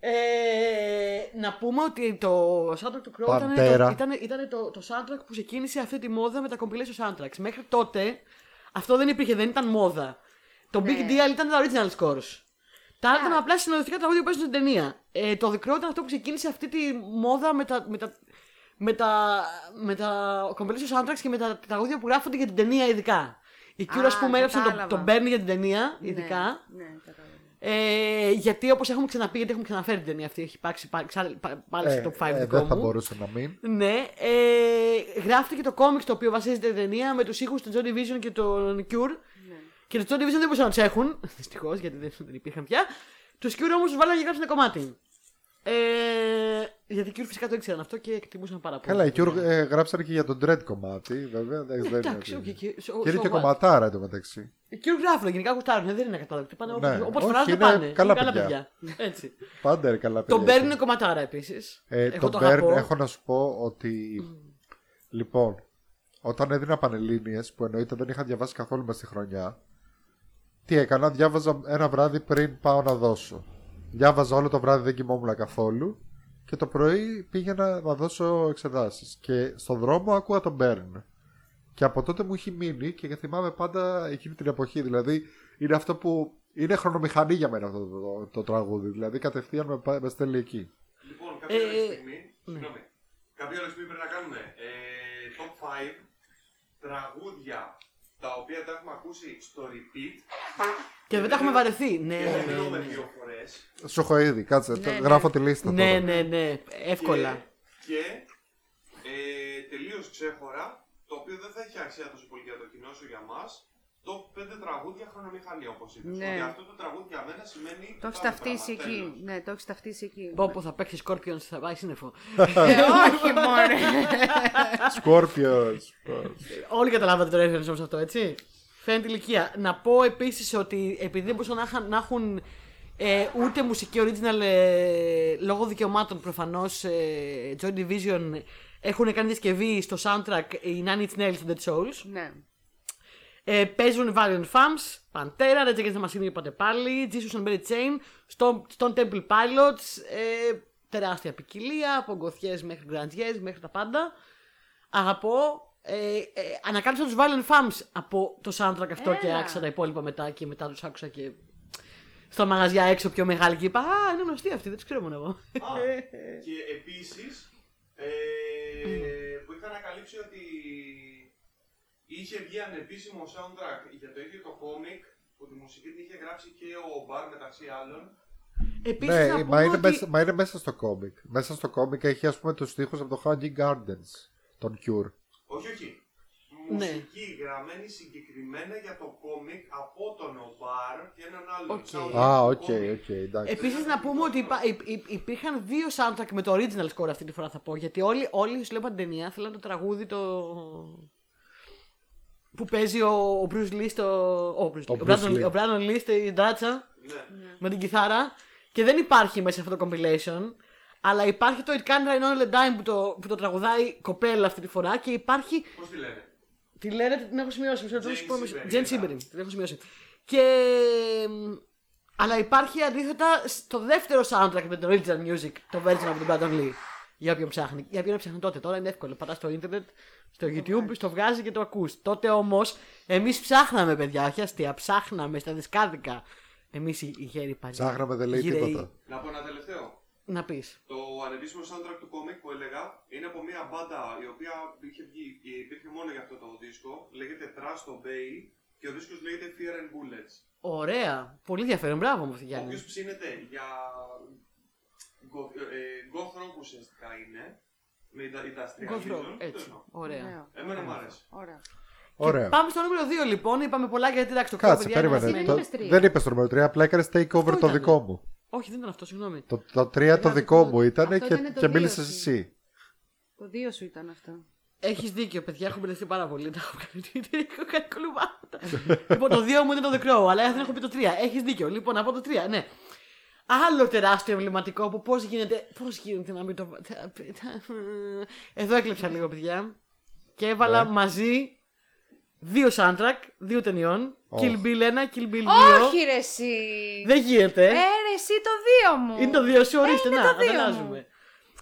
Ε, να πούμε ότι το soundtrack του Crow ήταν, Παντέρα. το, ήταν, ήταν το, το soundtrack που ξεκίνησε αυτή τη μόδα με τα compilation soundtracks. Μέχρι τότε αυτό δεν υπήρχε, δεν ήταν μόδα. Το Ναι. Big Deal ήταν τα original scores. Τα άλλα ήταν απλά συνοδευτικά τραγούδια που παίζουν στην ταινία. Ε, το The Crow ήταν αυτό που ξεκίνησε αυτή τη μόδα με τα, με τα, με τα, με τα compilation soundtracks και με τα τραγούδια που γράφονται για την ταινία ειδικά. Οι Cure, Α, α πούμε, έγραψαν το, κατάλαβα. το Bernie για την ταινία ειδικά. Ναι, ναι κατάλαβα. Ε, γιατί όπως έχουμε ξαναπεί, γιατί έχουμε ξαναφέρει την ταινία αυτή, έχει υπάρξει πάλι, ξα- πα- πάλι Ε, στο top 5 ε, δικό δεν θα μου. μπορούσε να μην. Ναι, ε, γράφτηκε το κόμιξ το οποίο βασίζεται την ταινία με τους ήχους του Johnny Division και τον Cure. Ναι. Και του Joy Division δεν μπορούσαν να του έχουν, δυστυχώς γιατί δεν, δεν υπήρχαν πια. Του Cure όμως τους βάλανε και γράψανε κομμάτι. Ε, γιατί οι Cure φυσικά το ήξεραν αυτό και εκτιμούσαν πάρα πολύ. Καλά, οι Cure ε, γράψανε και για τον Dredd κομμάτι, βέβαια. δεν- δεν είναι Εντάξει, ότι- οκ, και- so- Και είναι so και what. κομματάρα εντωμεταξύ. Οι Cure γράφουν, γενικά γουστάρουν, δεν είναι ακατάδεχτοι. Πάνε Ναι, όπως όχι, φωνάζουν είναι πάνε. καλά Είναι παιδιά. Έτσι. Πάντα είναι καλά Τον παιδιά. Burn είναι κομματάρα επίσης. Ε, Εγώ τον το Burn αγαπώ. έχω να σου πω ότι. Λοιπόν, όταν έδινα πανελλήνιες που εννοείται δεν είχα διαβάσει καθόλου μες στη χρονιά, τι έκανα, διάβαζα ένα βράδυ πριν πάω να δώσω. Διάβαζα όλο το βράδυ, δεν κοιμόμουν καθόλου και το πρωί πήγαινα να δώσω εξετάσεις. Και στον δρόμο άκουγα τον Burn. Και από τότε μου έχει μείνει και θυμάμαι πάντα εκείνη την εποχή. Δηλαδή είναι αυτό που είναι χρονομηχανή για μένα αυτό το, το, το τραγούδι. Δηλαδή κατευθείαν με, πά- με στέλνει εκεί. Λοιπόν, κάποια Ε, άλλη ε, στιγμή. Συγγνώμη. Κάποια άλλη στιγμή πρέπει να κάνουμε ε, top 5 τραγούδια τα οποία τα έχουμε ακούσει στο repeat Και δεν τα έχουμε βαρεθεί. Ναι, Και ναι, δίνομαι ναι. δύο φορές. Σου έχω ήδη, κάτσε, Ναι, το- ναι. γράφω τη λίστα Ναι, τώρα. ναι, ναι. Εύκολα. Και, και ε, τελείως ξέχωρα, το οποίο δεν θα έχει αξία τόσο πολύ για το κοινό όσο για μας. Το 5 τραγούδια χρονομηχανία, όπως είπες. Ναι. Ότι αυτό το τραγούδι για μένα σημαίνει. Το έχεις τάδε ταυτίσει πράγμα, εκεί. τέλος. Ναι, το έχεις ταυτίσει εκεί. Πω που θα παίξεις Scorpions θα πάει σύννεφο. Ε, όχι μόνο. Scorpions. Όλοι καταλάβατε το reference όμως αυτό, έτσι. Φαίνεται ηλικία. Να πω επίσης ότι επειδή δεν μπορούσαν να, είχαν- να έχουν ε, ούτε μουσική original ε, λόγω δικαιωμάτων προφανώς ε, Joy Division έχουν κάνει διασκευή στο soundtrack οι Nine Inch Nails and Dead Souls. Ναι. Ε, παίζουν Valiant Femmes, Pantera, Rage Against the Machine είπατε πάλι, Jesus and Mary Chain, Stone, Stone Temple Pilots, ε, τεράστια ποικιλία, από γκοθιές μέχρι γκραντιές, μέχρι τα πάντα. Αγαπώ. Ε, ε, ανακάλυψα τους Valiant Femmes από το soundtrack αυτό και Έλα. άκουσα τα υπόλοιπα μετά και μετά τους άκουσα και στο μαγαζιά έξω πιο μεγάλη και είπα «Α, είναι γνωστοί αυτοί, δεν τους ξέρω μόνο εγώ». Α, και επίσης ε, που είχα ανακαλύψει ότι είχε βγει ανεπίσημο soundtrack για το ίδιο το κόμικ που τη μουσική την είχε γράψει και ο O'Barr μεταξύ άλλων. Επίσης να Ναι, πούμε μα είναι, ότι... μέσα, μα είναι μέσα στο κόμικ. Μέσα στο κόμικ έχει ας πούμε τους στίχους από το Hanging Gardens, τον Cure. Όχι, όχι. Ναι. Μουσική γραμμένη συγκεκριμένα για το κόμικ από τον O'Barr και έναν άλλον. Οκ. soundtrack Α, του οκ, κόμικ. οκ, εντάξει. Επίσης να πούμε ότι υπά- υ- υ- υπήρχαν δύο soundtrack με το original score αυτή τη φορά θα πω. Γιατί όλοι, όλοι σου λέγαν την ταινία θέλαν το τραγούδι το. Που παίζει ο, ο Bruce Lee στο. Ο, Bruce Lee, Ο ο, Bruce Brandon, Lee. ο Brandon Lee στη ντράτσα Ναι. με την κιθάρα. Και δεν υπάρχει μέσα σε αυτό το compilation. Αλλά υπάρχει το It Can't Rain On All The Time που το, που το τραγουδάει κοπέλα αυτή τη φορά. Και υπάρχει Πώς τη λένε; Τη λένε, την έχω σημειώσει. μισό λεπτό, Jane να σου πω, μισό- Simmering, Jane Simmering, την έχω σημειώσει. Και. μ, Αλλά υπάρχει αντίθετα στο δεύτερο soundtrack με το original music, το version από τον Brandon Lee. Για όποιον ψάχνει. Για όποιον ψάχνει τότε. Τώρα είναι εύκολο. Πατάς στο ίντερνετ, στο YouTube, στο βγάζεις και το ακούς. Τότε όμως εμείς ψάχναμε, παιδιά, όχι αστεία. Ψάχναμε στα δισκάδικα. Εμείς οι, οι γέροι παλιοί. Ψάχναμε, δεν λέει γυραιοί. τίποτα. Να πω ένα τελευταίο. Να πεις. Το ανεπίσημο soundtrack του κόμικ που έλεγα είναι από μια μπάντα η οποία είχε βγει, υπήρχε μόνο για αυτό το δίσκο. Λέγεται Trust Obey και ο δίσκος λέγεται Fear and Bullets. Ωραία. Πολύ ενδιαφέρον. Μπράβο μου, αυτή Ο Γιάννη. οποίος ψήνεται για goth ε, goth rock ουσιαστικά είναι. Με τα industrial Goth rock, vision. Έτσι. Ωραία. Ωραίο. Εμένα μου αρέσει. Ωραία. Ωραία. Πάμε στο νούμερο 2 λοιπόν. Είπαμε πολλά γιατί εντάξει το Κάτσε, ξέρω, παιδιά, είναι περίμενε. δεν Το- είπες τρία. Δεν είπες το νούμερο 3, απλά έκανες take over Αυτό το ήτανε. δικό μου. Όχι, δεν ήταν αυτό, συγγνώμη. Το, το 3 το δικό μου ήταν Αυτό και, ήτανε το και δύο μίλησες σου. εσύ. Το δύο σου ήταν αυτό. Έχεις δίκιο, παιδιά. Έχω μπερδευτεί πάρα πολύ. Τα έχω κάνει, έχω κάνει κολουμπάματα. λοιπόν, το 2 μου είναι το The Crow, αλλά δεν έχω πει το 3. Έχεις δίκιο. Λοιπόν, από το 3, ναι. Άλλο τεράστιο εμβληματικό που πώς γίνεται. Πώς γίνεται να μην το. Εδώ έκλεψα λίγο, παιδιά. Και έβαλα Ναι. μαζί δύο soundtrack, δύο ταινιών. Οχ. Kill Bill 1, Kill Bill 2. Όχι ρε εσύ. Δεν γίνεται. Ε, ρε εσύ το δύο μου. Είναι το δύο σου, ορίστε, Ε, είναι να, το δύο ανταλλάζουμε. μου.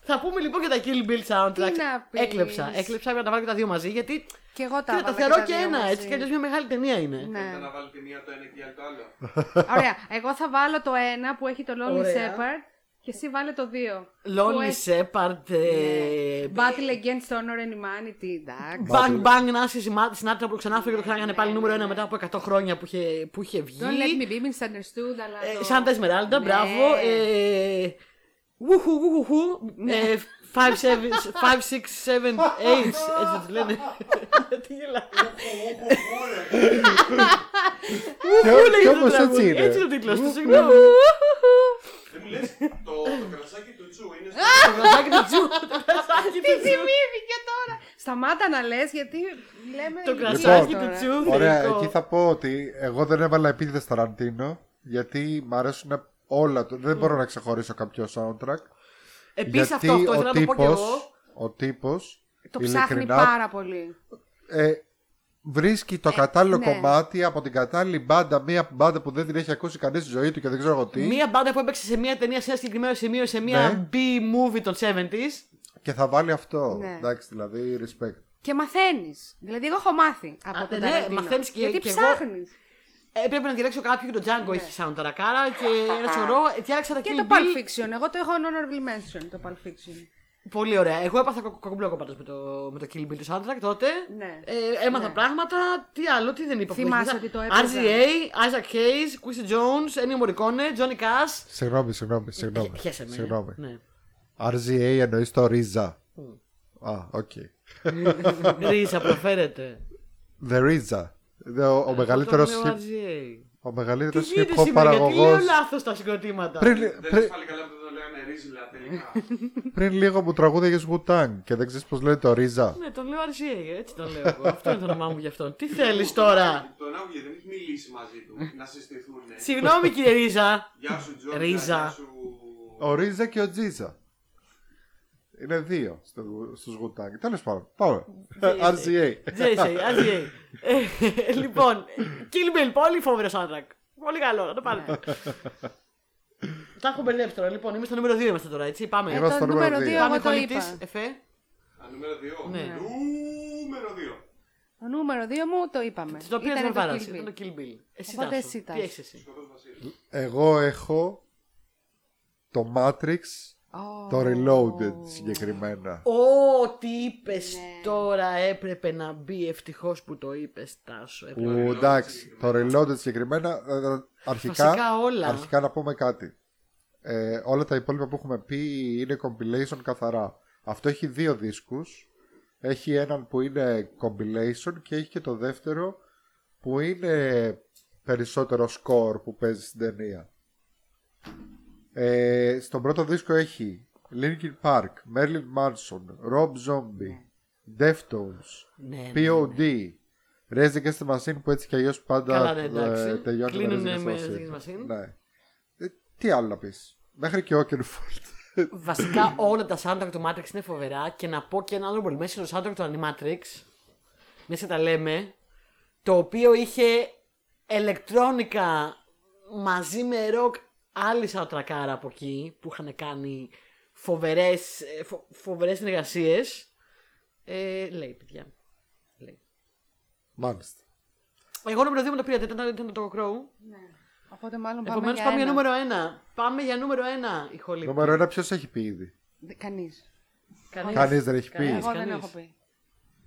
Θα πούμε λοιπόν για τα Kill Bill soundtrack. Τι να πεις. Έκλεψα. Έκλεψα για να τα βάλω και τα δύο μαζί γιατί. Και εγώ τα Κοίτα, τα έβαλα θεωρώ τα και δύο ένα. μαζί. Έτσι κι αλλιώς μια μεγάλη ταινία είναι. Ναι. Θέλετε να βάλετε μία το ένα και η άλλη το άλλο. Ωραία. Εγώ θα βάλω το ένα που έχει το Lonely Ωραία. Shepherd και εσύ βάλε το δύο. Που Lonely έχει- Shepard. ε, Battle Against Honor and Humanity, εντάξει. Bang Bang Νάση Συνάτρα που ξανά φύγει το ξανάγανε πάλι νούμερο 1 μετά από 100 χρόνια που είχε, που είχε βγει. Don't let me be misunderstood, αλλά. Ε, το- Σάντα Εσμεράλντα, Ναι. μπράβο. Ε, Βουχου, βουχου, ε, 5, 6, 7, 8. Έτσι τι λένε. Τι γελάω. Βουχου λέγεται το όμως έτσι τραγούδι. είναι. Έτσι είναι ο τίτλος του, συγγνώμη. Δεν μου λες, το, το κρασάκι του Τσου είναι στο... Το κρασάκι του Τζου. Το κρασάκι Τι του Τζου. θυμήθηκε τώρα! Σταμάτα να λες, γιατί λέμε. Το ηλικίες κρασάκι τώρα. του Τζου. Ωραία, θεϊκό. εκεί θα πω ότι εγώ δεν έβαλα επίτηδε Ταραντίνο γιατί μ' αρέσουν όλα του. Δεν μπορώ να ξεχωρίσω κάποιο soundtrack. Επίσης γιατί αυτό, αυτό ο ήθελα να το πω και τύπος, εγώ. ο τύπος Το ψάχνει ειλικρινά πάρα πολύ. ε, βρίσκει το κατάλληλο ναι. κομμάτι από την κατάλληλη μπάντα, μία μπάντα που δεν την έχει ακούσει κανείς στη ζωή του και δεν ξέρω εγώ τι. Μία μπάντα που έπαιξε σε μία ταινία σε ένα συγκεκριμένο σημείο σε μία Ναι. B-movie των 70s. Και θα βάλει αυτό. Ναι. Εντάξει, δηλαδή, respect. Και μαθαίνεις. Δηλαδή, εγώ έχω μάθει από Α, τον ναι, Ταραντίνο. μαθαίνεις και- Γιατί και εγώ- ψάχνεις. Έπρεπε να διαλέξω κάποιο και το Django έχει soundtrack άρα και ένα σωρό. Διάλεξα τα Και Kill το Bill. Pulp Fiction. Εγώ το έχω honorable mention, το Pulp Fiction. Πολύ ωραία. Εγώ έπαθα κο- κοκομπλόκο πάντως με το, με το Kill Bill του soundtrack τότε. Ναι. Ε, έμαθα Ναι. πράγματα. Τι άλλο, τι δεν είπα. που Θυμάσαι έχει ότι το μέσα. έπαιζα. RZA, Isaac Hayes, Quincy Jones, Ennio Morricone, Johnny Cash. Συγγνώμη, συγγνώμη, συγγνώμη. Πιέσε με. Συγγνώμη. Ναι. RZA εννοείς το Ρίζα. Α, οκ. Ρίζα προφέρεται. The RZA. Ο, ο μεγαλύτερος Το λέω hip, RZA. ο Τι μεγαλύτερος γίνεται hip hop σήμερα, γιατί λέω παραγωγός. λάθος τα συγκροτήματα. Πριν, Δεν πριν, έχει πάλι καλά που δεν το λέγανε Ρίζιλα τελικά. πριν λίγο μου τραγούδαγες Wu-Tang και δεν ξέρεις πώς λέει το Ρίζα. Ναι, τον λέω RZA, έτσι τον λέω εγώ. Αυτό είναι το όνομά μου γι' αυτόν. Τι θέλεις τώρα; Τον άκουγε, δεν έχει μιλήσει μαζί του να συστηθούν. Συγγνώμη κύριε Ρίζα. Γεια σου Τζόρτζα, Ρίζα. γεια σου. Ο Ρίζα και ο Τζίζα. Είναι δύο στο, στους Wu-Tang. Τέλος πάντων. Πάμε. RZA. JJ, RZA. Ε, Λοιπόν, Kill Bill, πολύ φοβερό soundtrack. Πολύ καλό, να το πάρετε. Τα έχω μπερδέψει τώρα. Λοιπόν, είμαι στο νούμερο 2 είμαστε τώρα, έτσι. Πάμε. Ε, Είμαστε το στο νούμερο νούμερο 2 δύο. Πάμε εγώ το χολήτης, είπα. Εφέ. Α, νούμερο 2. Ναι. Νούμερο 2. Το νούμερο 2 μου το είπαμε. Στο οποίο Ήτανε δεν το βάρασε. Kill Ήταν Bill. το Kill Bill. Εσύ Οπότε τάσου. εσύ Τι τάσου. έχεις εσύ; Σκοτός Βασίλης. Εγώ έχω το Matrix, Ω. το Reloaded συγκεκριμένα. Ω, τι είπες Ναι. τώρα έπρεπε να μπει. Ευτυχώς που το είπες, Τάσο. έπρεπε. Που εντάξει, το Reloaded συγκεκριμένα, ε, ε, αρχικά, Βασικά όλα. αρχικά να πούμε κάτι. Ε, όλα τα υπόλοιπα που έχουμε πει είναι compilation καθαρά. Αυτό έχει δύο δίσκους. Έχει έναν που είναι compilation και έχει και το δεύτερο που είναι περισσότερο score που παίζει στην ταινία. Ε, στον πρώτο δίσκο έχει Linkin Park, Marilyn Manson, Rob Zombie, Deftones, Ναι, ναι. POD, Rage Against the Machine που έτσι κι αλλιώς πάντα Καλά, ναι, εντάξει. ε, τελειώνει Κλείνουνε Rage με Against the Rage Against the Machine. Ναι. Ε, τι άλλο να πεις. Μέχρι και Oakenfold. Βασικά όλα τα soundtrack του Matrix είναι φοβερά και να πω και ένα άλλο πολύ μέσα στο soundtrack του Animatrix. Μέσα τα λέμε. Το οποίο είχε ηλεκτρόνικα μαζί με ροκ άλλη soundtrackάρα από εκεί που είχαν κάνει φοβερές, ε, φο, φοβερές συνεργασίες. Ε, λέει, παιδιά. Λέει. Μάλιστα. Εγώ νούμερο 2 με το πήρατε, ήταν, ήταν το Crow. Οπότε μάλλον πάμε Επομένως για πάμε για ένα. νούμερο 1. Πάμε για νούμερο 1 η χολή. Νούμερο ένα ποιος έχει πει ήδη; Δε- Κανείς. Κανείς. Κανείς δεν έχει πει. Κανείς. Εγώ δεν κανείς. έχω πει.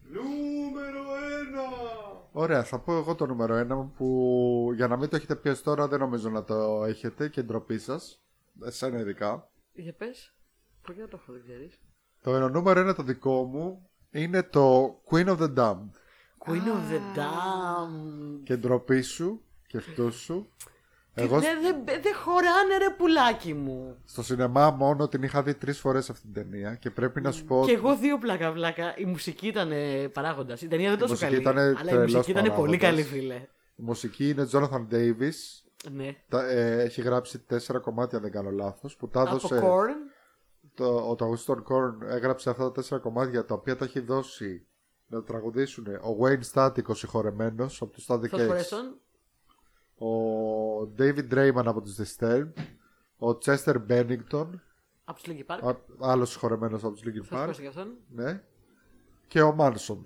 Νούμερο 1. Ωραία, θα πω εγώ το νούμερο ένα μου που για να μην το έχετε πει ως τώρα δεν νομίζω να το έχετε και ντροπή σας. Εσένα ειδικά. Για πες. Πώς δεν το έχω, δεν ξέρεις. Το νούμερο ένα το δικό μου είναι το Queen of the Damned. Queen of the Damned. Και ντροπή σου και αυτού σου. Εγώ... Εγώ Δεν δεν- δεν χωράνε ρε πουλάκι μου. στο σινεμά μόνο την είχα δει τρεις φορές αυτή την ταινία και πρέπει να σου πω. Και εγώ δύο πλάκα πλάκα. Η μουσική ήταν παράγοντας. Η ταινία δεν τόσο μουσική καλή. ήτανε αλλά η τρελός μουσική ήταν πολύ παράγοντας. καλή, φίλε. Η μουσική είναι Jonathan Davis. Ναι. Τα, ε, έχει γράψει τέσσερα κομμάτια, αν δεν κάνω λάθος. Που τα Από έδωσε. Korn. Το, ο τραγουδιστής των Korn έγραψε αυτά τα τέσσερα κομμάτια τα οποία τα έχει δώσει να τραγουδήσουν ο Wayne Static ο συγχωρεμένος από τους Static Θα X, φορέσουν. Ο David Drayman από τους Disturbed, ο Chester Bennington, Από τους Linkin Park. α- άλλος συγχωρεμένος από τους Linkin Θα Park, φορέσουν και αυτόν. ναι, και ο Manson.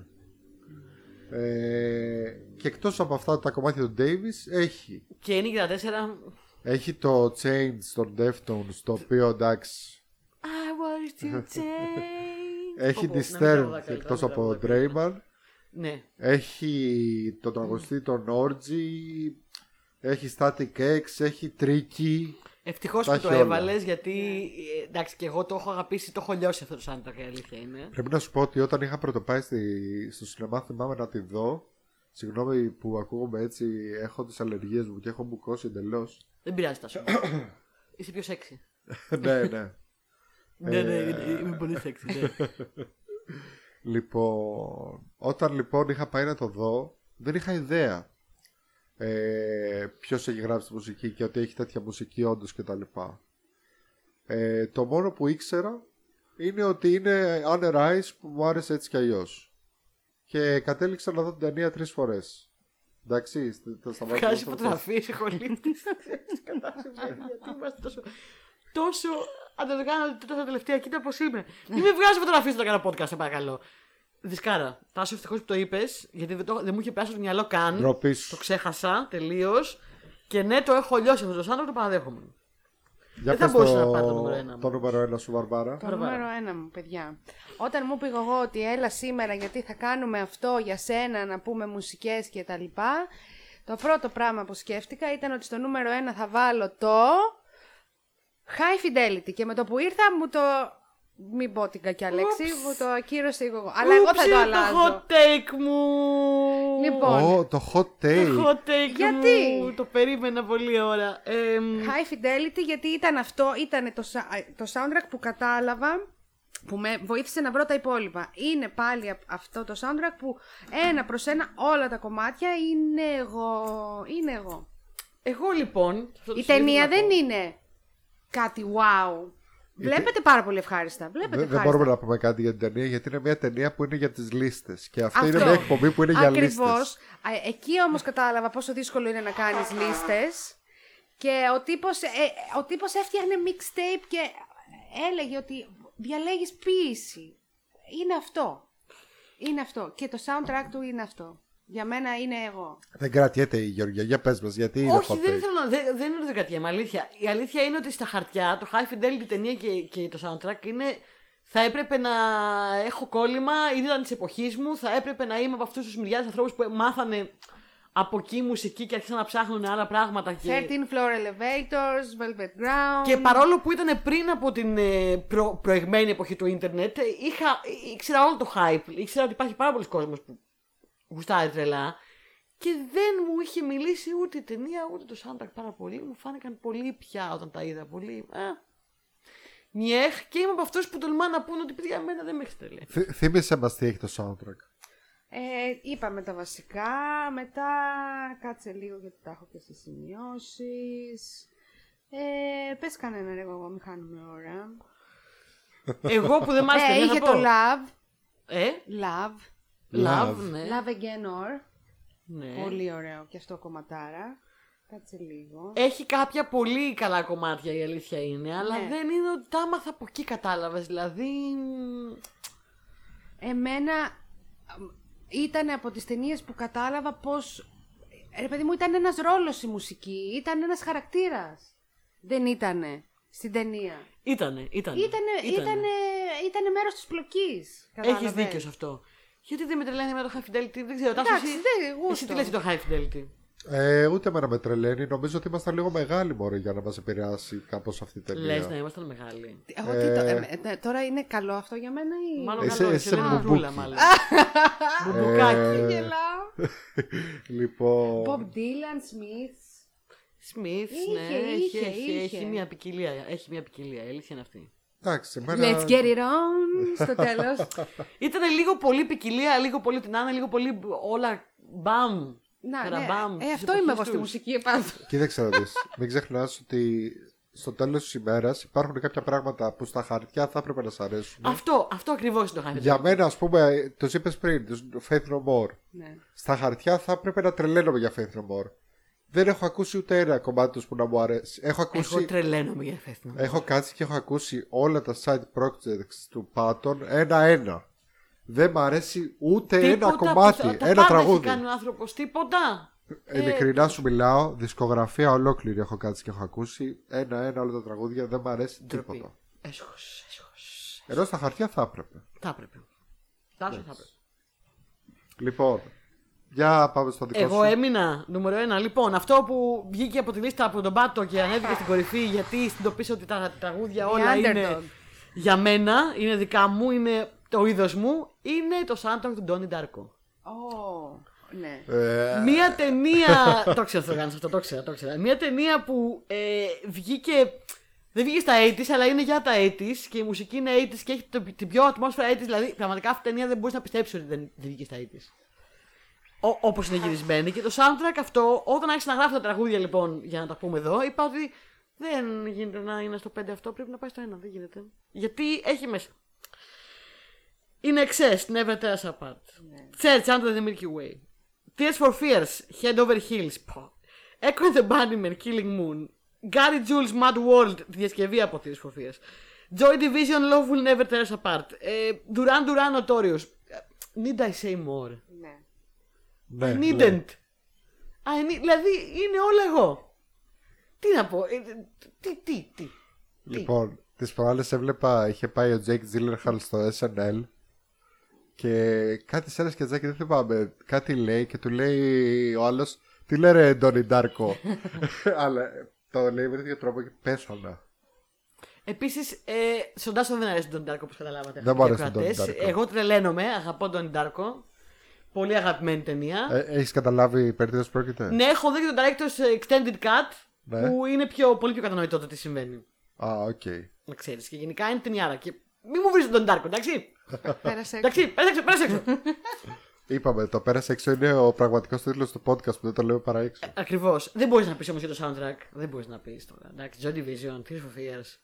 Ε, και εκτός από αυτά τα κομμάτια του Davis έχει, Και είναι και τα τέσσερα. έχει το Change των Deftones το οποίο εντάξει I want to change. έχει Πω, πω, τη να μην τραγουδάω Stern καλύτερα, εκτός να μην από τραγουδάω καλύτερα. Drayman Ναι. Έχει τον τραγουδιστή τον Orgy, έχει Static X, έχει Tricky. Ευτυχώς Τα που έχει το όλα. έβαλες γιατί ε, εντάξει και εγώ το έχω αγαπήσει, το έχω λιώσει αυτό το soundtrack η αλήθεια είναι. Πρέπει να σου πω ότι όταν είχα πρωτοπάει στη, στο σινεμά θυμάμαι να τη δω. Συγγνώμη που ακούγομαι έτσι, έχω τις αλλεργίες μου και έχω μπουκώσει εντελώς. Δεν πειράζει Τάσο. Είσαι πιο σεξι. ναι, ναι. Ναι, ναι, είμαι πολύ σεξι. ναι. Λοιπόν, όταν λοιπόν είχα πάει να το δω, δεν είχα ιδέα ε, ποιος έχει γράψει τη μουσική και ότι έχει τέτοια μουσική όντως κτλ. Ε, το μόνο που ήξερα είναι ότι είναι Anne Rice που μου άρεσε έτσι κι αλλιώς. Και κατέληξα να δω την ταινία τρεις φορές. Εντάξει, θα σταματήσω. Βγάζει αυτό. φωτογραφίε, χολίτη. Γιατί είμαστε τόσο. Τόσο αντεργάνωτοι τόσο τελευταία. Κοίτα πώς είμαι. Μην με βγάζεις φωτογραφίε όταν κάνω podcast, σε παρακαλώ. Δισκάρα. Τάσο, ευτυχώς που το είπες, γιατί δεν, το, δεν μου είχε πιάσει το μυαλό καν. Ντροπής Το σου. ξέχασα τελείως. Και ναι, το έχω λιώσει αυτό το Σάντρο, το παραδέχομαι. Για Δεν θα πες μπορούσα να πάρω το νούμερο ένα μου. Το νούμερο ένα σου, Βαρβάρα. Το Παραπάνω. νούμερο ένα μου, παιδιά. Όταν μου πήγα εγώ ότι έλα σήμερα γιατί θα κάνουμε αυτό για σένα, να πούμε μουσικές και τα λοιπά, το πρώτο πράγμα που σκέφτηκα ήταν ότι στο νούμερο ένα θα βάλω το High Fidelity και με το που ήρθα μου το... Μην πω την κακιά λέξη, Ούψ. μου το ακύρωσε εγώ. Αλλά εγώ θα Ούψ, το είναι αλλάζω. Το hot take μου. Λοιπόν, Ω, το hot Το take. hot take Γιατί; μου. Το περίμενα πολύ ώρα. Ε, μ, High Fidelity γιατί ήταν αυτό, ήταν το, sa- το soundtrack που κατάλαβα που με βοήθησε να βρω τα υπόλοιπα. Είναι πάλι α- αυτό το soundtrack που ένα προς ένα όλα τα κομμάτια είναι εγώ. Είναι εγώ. εγώ λοιπόν. αυτό το Η συνήθω ταινία να δεν πω. είναι κάτι wow. Βλέπετε πάρα πολύ ευχάριστα. Βλέπετε Δεν, δεν ευχάριστα. μπορούμε να πούμε κάτι για την ταινία γιατί είναι μια ταινία που είναι για τις λίστες και αυτή είναι Αυτό. μια εκπομπή που είναι για Ακριβώς. λίστες. Α, Εκεί όμως κατάλαβα πόσο δύσκολο είναι να κάνεις λίστες και ο τύπος, ε, ο τύπος έφτιαχνε mixtape και έλεγε ότι διαλέγεις ποίηση. Είναι αυτό. Είναι αυτό. Και το soundtrack του είναι αυτό. Για μένα είναι εγώ. Δεν κρατιέται η Γεωργία. Για πες μας, γιατί είναι Όχι, hot δεν take. θέλω να. Δεν, δεν είναι ότι δεν κρατιέμαι. Αλήθεια. Η αλήθεια είναι ότι στα χαρτιά το High Fidelity ταινία και, και το soundtrack είναι. Θα έπρεπε να έχω κόλλημα, ήταν της εποχής μου. Θα έπρεπε να είμαι από αυτούς τους μιλιάδες ανθρώπους που μάθανε από εκεί μουσική και άρχισαν να ψάχνουν άλλα πράγματα. Και, 13 floor elevators, velvet ground. και παρόλο που ήταν πριν από την ε, προ, προηγμένη εποχή του ίντερνετ, ε, είχα, ήξερα όλο το hype. Ήξερα ότι υπάρχει πάρα πολλοί κόσμος που γουστάρει τρελά. Και δεν μου είχε μιλήσει ούτε η ταινία ούτε το soundtrack πάρα πολύ. Μου φάνηκαν πολύ πια όταν τα είδα. Πολύ. Ε, Νιέχ και είμαι από αυτούς που τολμά να πούνε ότι παιδιά εμένα δεν με έχει τρελεί. Θυ- Θύμισε μας τι έχει το soundtrack. Ε, είπαμε τα βασικά, μετά κάτσε λίγο γιατί τα έχω και στις σημειώσεις. Ε, πες κανένα ρε εγώ, μην χάνουμε ώρα. Εγώ που δεν μ' άρεσε Ε, ταινία, θα είχε πω. το Love, Ε, Love, love, Love. ναι. Love Again Or. ναι. Πολύ ωραίο και αυτό κομματάρα. Κάτσε λίγο. Έχει κάποια πολύ καλά κομμάτια η αλήθεια είναι, αλλά Ναι. δεν είναι ότι τα άμαθα από εκεί κατάλαβες. Δηλαδή. μ, Εμένα ήταν από τις ταινίες που κατάλαβα πως, ρε παιδί μου, ήταν ένας ρόλος η μουσική, ήταν ένας χαρακτήρας. Δεν ήτανε στην ταινία. Ήτανε, ήτανε. Ήτανε, ήτανε, ήτανε μέρος της πλοκής. Έχεις κατάλαβες. δίκιο σε αυτό. Γιατί δεν με τρελαίνει με το High Fidelity, δεν ξέρω. Τάσο, Εντάξει, εσύ, δεν, γούστο. εσύ τι λες για το High Fidelity; Ε, ούτε εμένα με τρελαίνει. Νομίζω ότι ήμασταν λίγο μεγάλοι μόνο για να μας επηρεάσει κάπως αυτή η ταινία. Λες να ήμασταν μεγάλοι. Εγώ τι το, ε, ε, τώρα είναι καλό αυτό για μένα ή... Μάλλον Εσύ- καλό, εσύ σε λένε μπουμπούκι. μπουμπούλα μάλλον. Μπουμπουκάκι. Ε, Γελάω. Λοιπόν, Bob Dylan, Smith. Σμιθ, Είχε, ναι, έχει, είχε, έχει, είχε. έχει μια ποικιλία. Έχει μια ποικιλία, η αλήθεια είναι αυτή. Εντάξει, εμένα... Let's get it on στο τέλος. Ήταν λίγο πολύ ποικιλία, λίγο πολύ την Άννα, λίγο πολύ όλα μπαμ. Να, ναι, καραμπάμ, ε, της αυτό είμαι εποχής εγώ στη τους. μουσική επάνω. Κοίταξε να δεις. Μην ξεχνάς ότι στο τέλος της ημέρας υπάρχουν κάποια πράγματα που στα χαρτιά θα έπρεπε να σ' αρέσουν. Αυτό, αυτό ακριβώς είναι το High Fidelity. Για μένα, ας πούμε, το είπες πριν, το Faith No More. Ναι. Στα χαρτιά θα έπρεπε να τρελαίνομαι για Faith No More. Δεν έχω ακούσει ούτε ένα κομμάτι τους που να μου αρέσει. Έχω ακούσει... Εγώ τρελαίνομαι για φέθνο. Έχω κάτσει και έχω ακούσει όλα τα side projects του Patton ένα-ένα. Δεν μ' αρέσει ούτε ένα κομμάτι, ένα Έχει τραγούδι. κάνει ο άνθρωπος τίποτα. Ειλικρινά σου μιλάω, δισκογραφία ολόκληρη έχω κάτσει και έχω ακούσει. Ένα-ένα όλα τα τραγούδια δεν μ' αρέσει Ντροπή. τίποτα. Έσχος, έσχος. Ενώ στα χαρτιά θα έπρεπε. Θα έπρεπε. Τάσο θα έπρεπε. Λοιπόν, για πάμε στο δικό Εγώ σου. έμεινα νούμερο ένα. Λοιπόν, αυτό που βγήκε από τη λίστα από τον Πάτο και ανέβηκε στην κορυφή γιατί συνειδητοποίησα ότι τα τραγούδια The όλα underdog. είναι για μένα, είναι δικά μου, είναι το είδος μου, είναι το soundtrack του Ντόνι Ντάρκο. Ω, ναι. Ε, Μία ταινία. το ξέρω θα το κάνεις αυτό, το ξέρω, το ξέρω. Μία ταινία που ε, βγήκε. Δεν βγήκε στα 80s, αλλά είναι για τα 80s και η μουσική είναι 80s και έχει το, την πιο ατμόσφαιρα 80s. Δηλαδή, πραγματικά αυτή η ταινία δεν μπορείς να πιστέψεις ότι δεν, δεν βγήκε στα 80s. Όπω είναι γυρισμένη. Και το soundtrack αυτό, όταν άρχισε να γράφει τα τραγούδια λοιπόν, για να τα πούμε εδώ, είπα ότι δεν γίνεται να είναι στο 5 αυτό, πρέπει να πάει στο 1. Δεν γίνεται. Γιατί έχει μέσα. In excess, never tear us apart. Search under the Milky Way. Tears for Fears, Head Over Heels. Πω. Echo and the Bunnymen, Killing Moon. Gary Jules, Mad World, τη διασκευή από Tears for Fears. Joy Division, Love Will Never Tear Us Apart. Ε, Duran Duran, Notorious. Ε, Need I say more? ναι. Ναι, I ναι. needn't. I need, δηλαδή είναι όλα εγώ. Τι να πω. ε, τι, τι, τι. Λοιπόν, τις προάλλες έβλεπα, είχε πάει ο Jake Gyllenhaal στο SNL και κάτι σε ένα σκετζάκι, δεν θυμάμαι. Κάτι λέει και του λέει ο άλλος, Τι λέει ρε Ντόνι Ντάρκο; Αλλά το λέει με τέτοιο τρόπο και πέθανα. Επίσης, ε, στον Τάσο δεν αρέσει τον Darko όπως καταλάβατε. Δεν μου αρέσει οι τον Donnie ακροατές. Darko. Εγώ τρελαίνομαι, αγαπώ τον Darko. Πολύ αγαπημένη ταινία. Ε, Έχεις καταλάβει περί τίνος πρόκειται; Ναι, έχω δει και τον Director's Extended Cut Ναι. που είναι πιο, πολύ πιο κατανοητό το τι συμβαίνει. Α, οκ. Να ξέρεις. Και γενικά είναι ταινιάρα. Και μην μου βρει τον Darko, εντάξει; Πέρασε. εντάξει, πέρασε έξω, πέρασε έξω. Είπαμε, το πέρασε έξω είναι ο πραγματικός τίτλος του podcast που δεν το λέμε παρά έξω. Ακριβώς. Δεν μπορείς να πεις όμως για το soundtrack. Δεν μπορείς να πεις τώρα. Εντάξει, Joy Division, Tears for Fears.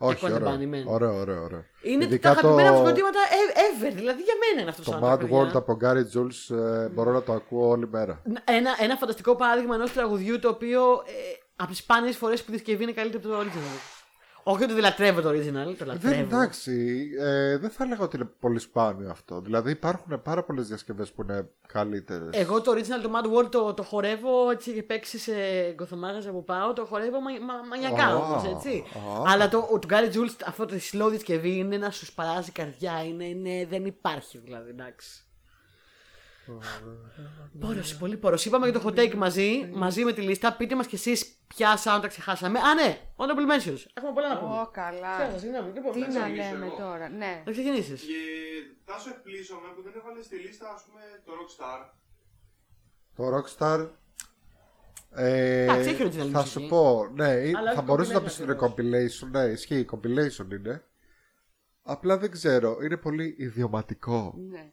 Όχι, Echo and the ωραίο. Bunnymen. Ωραίο, ωραίο, ωραίο. Είναι Ειδικά τα αγαπημένα μου συγκροτήματα e- ever. Δηλαδή για μένα είναι αυτό το, Το soundtrack. Mad παιδιά. World από Gary Jules ε, μπορώ να το ακούω όλη μέρα. Ένα, ένα φανταστικό παράδειγμα ενός τραγουδιού το οποίο ε, από τις σπάνιες φορές που η δισκευή είναι καλύτερη από το original. Όχι ότι δεν λατρεύω το original, το Δεν, λατρεύω. εντάξει, ε, δεν θα έλεγα ότι είναι πολύ σπάνιο αυτό. Δηλαδή υπάρχουν πάρα πολλές διασκευές που είναι καλύτερες. Εγώ το original, το Mad World, το, το χορεύω έτσι και παίξει σε γκοθομάγαζα που πάω, το χορεύω μα, μα, μανιακά Α, όμως, έτσι. α. Αλλά το, ο, του Gary Jules, αυτό το slow δισκευή είναι να σου σπαράζει η καρδιά, είναι, είναι, δεν υπάρχει δηλαδή, εντάξει. Πόρος, πολύ πόρος. Είπαμε για το hot take μαζί, μαζί με τη λίστα. Πείτε μας κι εσείς ποια soundtrack ξεχάσαμε. Α, ναι, honorable mentions. Έχουμε πολλά να πούμε. Ω, καλά. Ξέχασα, συγγνώμη. Λοιπόν, Τι να να ξεκινήσω λέμε εγώ. τώρα. Ναι. να ξεκινήσεις. Και τάσο εκπλήσωμαι που δεν έβαλε στη λίστα, ας πούμε, το Rockstar. Το Rockstar. Ε, Εντάξει, έχει original θα μουσική. σου πω, ναι, ε, Αλλά θα όχι μπορούσε να compilation πεις ότι είναι ακριβώς. compilation. Ναι, ισχύει, compilation είναι. Απλά δεν ξέρω, είναι πολύ ιδιωματικό. ναι.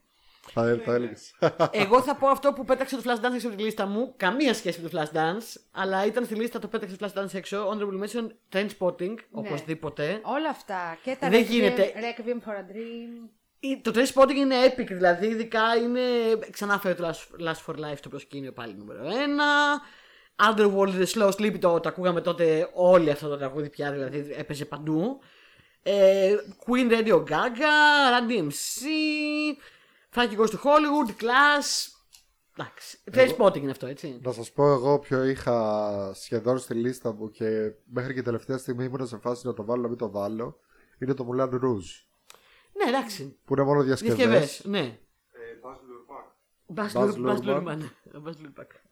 Θα, θα έλεγες. Εγώ θα πω αυτό που πέταξε το Flash Dance έξω από τη λίστα μου. Καμία σχέση με το Flash Dance. Αλλά ήταν στη λίστα, το πέταξε το Flash Dance έξω. Honorable mention, Train Spotting. Οπωσδήποτε. Όλα αυτά. Και τα Δεν Requiem- γίνεται. Requiem for a Dream. Η- Το Train Spotting είναι epic, δηλαδή. Ειδικά είναι. Ξανά φέρει το Last, Last for Life στο προσκήνιο πάλι νούμερο 1. Underworld The Slow Sleep το, το ακούγαμε τότε όλοι αυτό το τραγούδι πια, δηλαδή έπαιζε παντού. Ε, Queen Radio Gaga, Run DMC, Frankie Goes to Hollywood, Class. Εντάξει. Train Spotting είναι αυτό, έτσι. Να σας πω εγώ ποιο είχα σχεδόν στη λίστα μου και μέχρι και τελευταία στιγμή ήμουν σε φάση να το βάλω να μην το βάλω. Είναι το Moulin Rouge. Ναι, εντάξει. Που είναι μόνο Διασκευές. διασκευές. Ναι. Ε, Baz Luhrmann. Baz Baz Luhrmann. Baz Luhrmann. Luhrmann. Baz Luhrmann.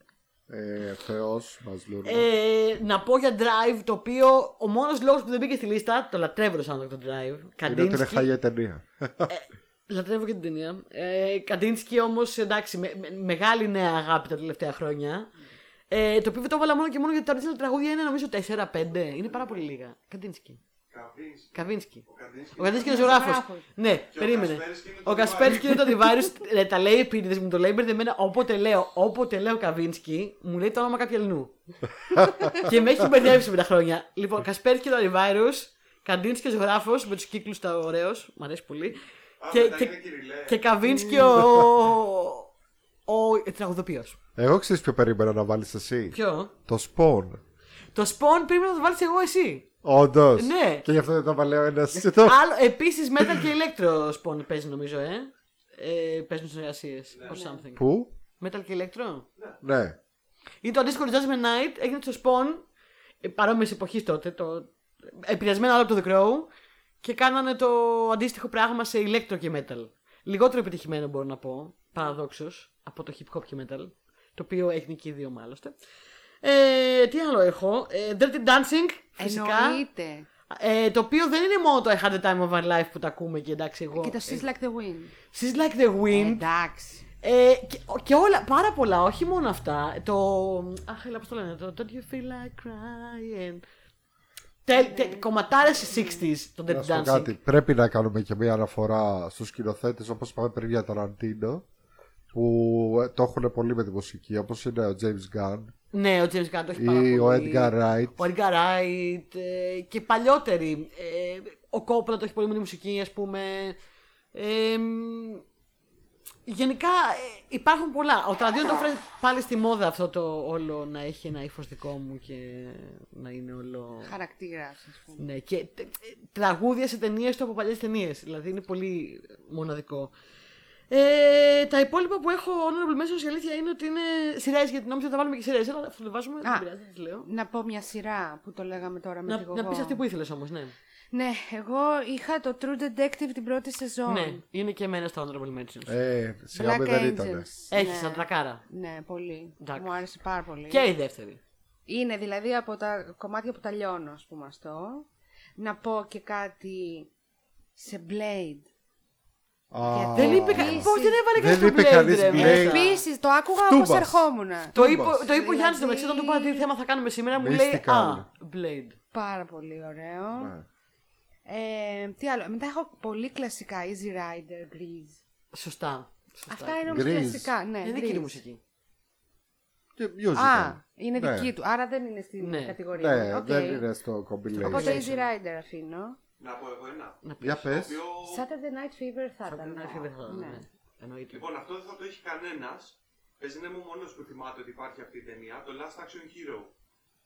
Ε, Θεός, μα Ε, να πω για Drive, το οποίο ο μόνος λόγος που δεν μπήκε στη λίστα, το λατρεύω το soundtrack το Drive. Είναι ότι είναι Καντίνσκι. χάλια ταινία. Λατρεύω και την ταινία. Ε, Καντίνσκι όμως, εντάξει, με, με- μεγάλη νέα αγάπη τα τελευταία χρόνια. Ε, το οποίο το έβαλα μόνο και μόνο γιατί τα original τραγούδια είναι νομίζω 4-5. Είναι πάρα πολύ λίγα. Καντίνσκι. Kavinsky. Kavinsky. Ο Καντίνσκι. Ο Καντίνσκι είναι ζωγράφος. ζωγράφος. Ναι, Και ο περίμενε. Kaspersky είναι το Ο Kaspersky είναι το antivirus. ε, τα λέει επίτηδες μου, το λέει μπερδεμένα. Όποτε λέω, όποτε λέω Kavinsky, μου λέει το όνομα κάποιου αλλού. και με έχει μπερδέψει με τα χρόνια. Λοιπόν, Kaspersky το antivirus, Καντίνσκι ο ζωγράφος με τους κύκλους τα ωραίος. Μ' αρέσει πολύ. Α, και, μετά και, είναι Κυριλέ. και Kavinsky ο. ο τραγουδοποιός. Εγώ ξέρεις ποιο περίμενα να βάλεις εσύ; Ποιο; Το Spawn. Το Spawn πρέπει να το βάλεις εγώ εσύ. Όντως. Ναι. Και γι' αυτό δεν το βάλε ο ένας. Άλλο, επίσης Metal και Electro Spawn παίζει νομίζω, ε. ε παίζουν συνεργασίε. or something. Πού; Metal και Electro; Ναι. Ή το αντίστοιχο Judgment Night έγινε στο Spawn ε, παρόμοια εποχή τότε. Το, επηρεασμένο άλλο από το The Crow και κάνανε το αντίστοιχο πράγμα σε Electro και Metal. Λιγότερο επιτυχημένο μπορώ να πω, παραδόξως, από το hip hop και metal. Το οποίο έχει και οι δύο μάλιστα. Ε, τι άλλο έχω; Ε, Dirty Dancing, φυσικά. Εννοείται. Ε, το οποίο δεν είναι μόνο το I had the time of my life που τα ακούμε και εντάξει εγώ. Και το She's Like the Wind. She's like the wind. Εντάξει. Ε, και, και όλα, πάρα πολλά, όχι μόνο αυτά. Το. Αχ, έλα, πώς το λένε. Το Don't you feel like crying; Τε, τε, κομματάρες 60s το Να Dirty σου πω Dancing. κάτι. Πρέπει να κάνουμε και μια αναφορά στους σκηνοθέτες όπως είπαμε πριν για τον Αντίνο. Που ε, το έχουν πολύ με τη μουσική. Όπως είναι ο James Gunn Ναι, ο James Gunn το έχει πάρα ή ο πολύ. Edgar Wright. Ο Edgar Wright ε, και παλιότεροι. Ε, ο Coppola το έχει πολύ με τη μουσική, ας πούμε. Ε, μ, γενικά ε, υπάρχουν πολλά. Ο Τραντίον το έφερε πάλι στη μόδα αυτό το όλο να έχει ένα ύφος δικό μου και να είναι όλο. Χαρακτήρας, ας πούμε. Ναι, και τε- ε, τραγούδια σε ταινίες του από παλιές ταινίες. Δηλαδή είναι πολύ μοναδικό. Ε, τα υπόλοιπα που έχω honorable mentions η αλήθεια είναι ότι είναι σειρές γιατί νόμιζα ότι θα βάλουμε και σειρές. Αλλά αυτό το βάζουμε. Δεν Α. πειράζει, δεν τις λέω. Να πω μια σειρά που το λέγαμε τώρα με τη Να, να Γογό. πει αυτή που ήθελες όμως, ναι. Ναι, εγώ είχα το True Detective την πρώτη σεζόν. Ναι, είναι και εμένα στα honorable mentions. Ε, σιγά Black μην δεν Angels. ήταν. Έχεις ναι. σαν τρακάρα. Ναι, πολύ. Εντάξει. Μου άρεσε πάρα πολύ. Και η δεύτερη. Είναι δηλαδή από τα κομμάτια που τα λιώνω, ας πούμε αυτό. Να πω και κάτι σε Blade. Α, Δεν είπε κανείς. Πώς δεν έβαλε Δεν κανείς το είπε Blade, κανείς ρε, Blade. μέσα. Επίσης, το άκουγα Στούμπας. όπως ερχόμουν. Το είπε, Τούμπας. το είπε ο Γιάννης το Δηλαδή- μεταξύ όταν του είπα τι θέμα θα κάνουμε σήμερα. Μου λέει Μυστικά. Α, Blade. Πάρα πολύ ωραίο. Ναι. Ε, τι άλλο. Μετά έχω πολύ κλασικά. Easy Rider, Grease. Σωστά. Σωστά. Αυτά είναι όμως Grease. κλασικά. Ναι, Είναι δική Grease. του μουσική. Και musical. Α, είναι Ναι. δική του. Άρα δεν είναι στην Ναι. κατηγορία. Ναι, μου. Οκ. δεν είναι στο compilation. Οπότε Easy Rider αφήνω. Να πω εγώ ένα. Να πεις. Για Το πες. οποίο... Saturday Night Fever θα ήταν. Saturday Night Fever θα ήταν, Ναι. ναι. Εννοείται. Λοιπόν, αυτό δεν θα το έχει κανένας. Παίζει να είμαι ο μόνος που θυμάται ότι υπάρχει αυτή η ταινία. Το Last Action Hero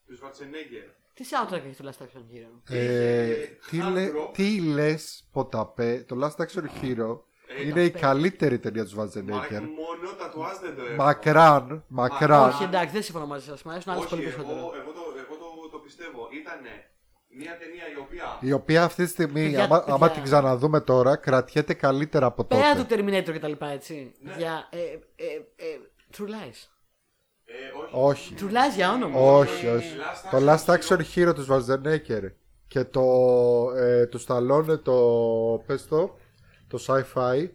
του Schwarzenegger. Τι soundtrack έχει το Last Action Hero; Ε, τι, λέ, Άντρο. τι λες Ποταπέ, το Last Action Hero Ε, είναι η τα- καλύτερη ταινία του Μα Schwarzenegger. μόνο τατουάζ δεν το έχω. Μακράν, μακράν. Όχι, εντάξει, δεν συμφωνώ μαζί σας. Μ' αρέσουν άλλε Όχι, πολύ εγώ, περισσότερο. εγώ, το, εγώ το, το πιστεύω. Ήταν μια ταινία η οποία. Η οποία αυτή τη στιγμή, Παιδιά, άμα, παιδιά. άμα την ξαναδούμε τώρα, κρατιέται καλύτερα από Πέρα του τότε. Terminator και τα λοιπά, έτσι. Ναι. Για. Ε, ε, ε, True Lies. Ε, όχι. Όχι. True Lies για όνομα. Όχι, όχι. Last Το Action Last Action Hero. Hero του Schwarzenegger και το ε, του Stallone το πες το, το sci-fi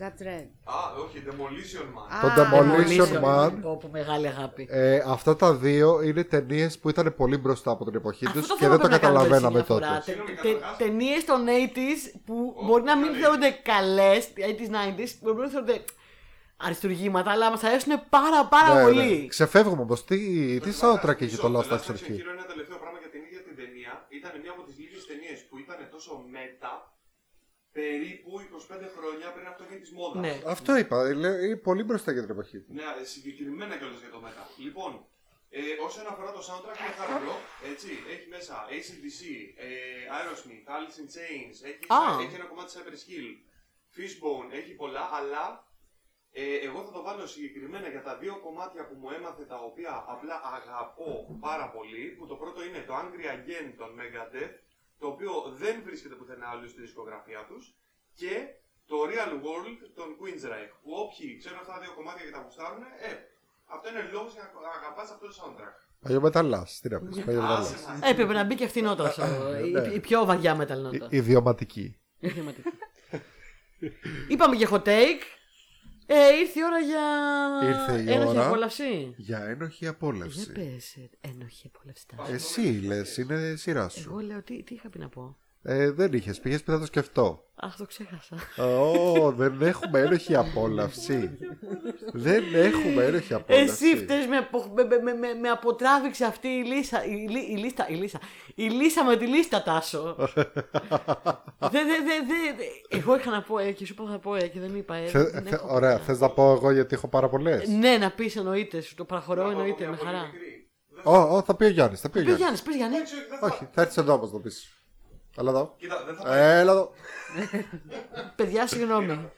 That's Red. Α, όχι, Demolition Man. Α, Το Demolition Demolition Man. Πω, πω, μεγάλη αγάπη. ε, αυτά τα δύο είναι ταινίες που ήταν πολύ μπροστά από την εποχή Αυτό τους το και θέμα δεν το πρέπει να κάνουμε καταλαβαίναμε έτσι μια φορά. τότε. Συγγνώμη, Τε- καταρχάς. Ταινίες των 80s που Ω, μπορεί να μην καλή. θεωρούνται καλές, 80s, 90s, μπορεί να θεωρούνται αριστουργήματα, αλλά μας αρέσουν πάρα πάρα Ναι, πολύ. ναι. Ξεφεύγουμε όμω. Τι, τι soundtrack έχει το Last Last Action Hero. Hero. Ένα τελευταίο πράγμα για την ίδια την ταινία. Ήταν μια από τις λίγες ταινίες που ήταν τόσο μετα περίπου 25 χρόνια πριν αυτό γίνει της μόδας. Ναι. Αυτό είπα. Είναι είναι πολύ μπροστά για την εποχή του. Ναι, ε, συγκεκριμένα κιόλας για το μετά. Λοιπόν, ε, όσον αφορά το soundtrack είναι hard rock, έτσι, έχει μέσα ACDC, ε, Aerosmith, Alice in Chains, έχει, Α. έχει ένα κομμάτι Cypress Hill, Fishbone, έχει πολλά, αλλά ε, εγώ θα το βάλω συγκεκριμένα για τα δύο κομμάτια που μου έμαθε τα οποία απλά αγαπώ πάρα πολύ, που το πρώτο είναι το Angry Again των Megadeth, το οποίο δεν βρίσκεται πουθενά άλλο στη δισκογραφία τους, και το Real World των Queensryche, που όποιοι ξέρουν αυτά τα δύο κομμάτια και τα γουστάρουν, ε, αυτό είναι λόγος για να αγαπάς αυτό το soundtrack. Παλιό μεταλλά. Τι να πεις. Παλιό Άσε μεταλλά. μας. Έπρεπε να μπει και αυτή η νότα. στο- η- Ναι. η, πιο βαριά metal νότα. Ιδιωματική. Είπαμε για hot take. Ε, ήρθε η ώρα για. Ήρθε η ένοχη ώρα. απόλαυση. Για ένοχη Για απόλαυση. πες, ε, ένοχη απόλαυση. Εσύ λες, είναι σειρά σου. Εγώ λέω, τι, τι είχα πει να πω; Ε, δεν είχες, πήγε πει θα το σκεφτώ. Αχ, το ξέχασα. Ω, δεν έχουμε ένοχη απόλαυση. δεν έχουμε ένοχη απόλαυση. Εσύ φταίς με, απο- με, με, με, με αποτράβηξε αυτή η λίστα. Η, λί- η λίστα, η λίστα. Η λίστα με τη λίστα, Τάσο. δε, δε, δε, δε, δε. Εγώ είχα να πω ε, και σου είπα θα πω ε, και δεν είπα ε. Θε- δεν θε- έχω ωραία, πια. θες να πω εγώ γιατί έχω πάρα πολλές; Ναι, να πεις εννοείται, σου το παραχωρώ Να πω εννοείται μια με πολύ χαρά. μικρή. Δεν- Ω, ω, θα πει ο Γιάννης. Θα πει ο Πει Γιάννης. Γιάννης, πει Γιάννη. Εντάξει, όχι, δεν θα- Όχι, θα έρθεις εδώ όμως να πεις. Έλα εδώ. Κοίτα, δεν θα πάει Έλα εδώ. Παιδιά, συγγνώμη.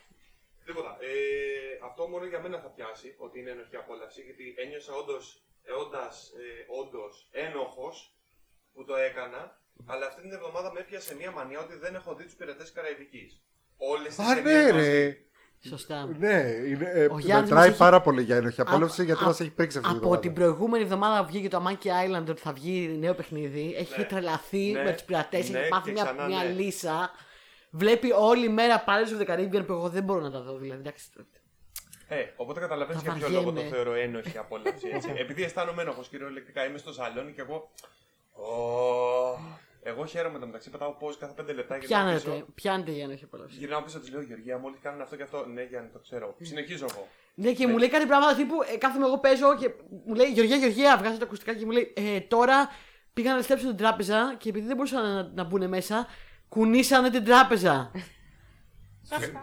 τίποτα. Ε, αυτό μόνο για μένα θα πιάσει ότι είναι ενοχή απόλαυση, γιατί ένιωσα όντως, ε, όντας, ε, όντως ένοχος που το έκανα, αλλά αυτή την εβδομάδα με έπιασε μια μανία ότι δεν έχω δει τους πειρατές Καραϊβικής. Όλες τις Α, ναι, ταινίες μαζί. ρε. Σωστά. Ναι, είναι, ε, Ο Γιάννης μετράει μας έχει- πάρα πολύ για ένοχη απόλαυση Α- γιατί α- μας έχει πρίξει αυτή την Από την εβδομάδα. προηγούμενη εβδομάδα που βγήκε το Monkey Island ότι θα βγει νέο παιχνίδι, έχει Ναι. τρελαθεί Ναι. με τους πειρατές, Ναι, έχει πάθει και μια, ξανά μια ναι. λύσα. Βλέπει όλη μέρα Pirates of the Caribbean που εγώ δεν μπορώ να τα δω. Δηλαδή, εντάξει. Ε, οπότε καταλαβαίνεις Θα για ποιο λόγο το βαριέμαι. θεωρώ ένοχη απόλαυση. Έτσι. Επειδή αισθάνομαι ένοχος κυριολεκτικά, είμαι στο σαλόνι και εγώ. Ω, εγώ χαίρομαι το μεταξύ, πετάω πώ κάθε πέντε λεπτά γιατί Πιάνετε, πιάνετε για να έχει απολαύσει. Γυρνάω πίσω, της λέω Γεωργία, μόλις κάνουν αυτό και αυτό. Ναι, Γιάννη, το ξέρω. Συνεχίζω εγώ. Ναι, και μου λέει κάτι πράγματα τύπου ε, κάθομαι εγώ παίζω και μου λέει Γεωργία, Γεωργία, βγάζω τα ακουστικά και μου λέει ε, τώρα πήγαν να κλέψουν την τράπεζα και επειδή δεν μπορούσαν να, να μπουν μέσα, κουνήσανε την τράπεζα.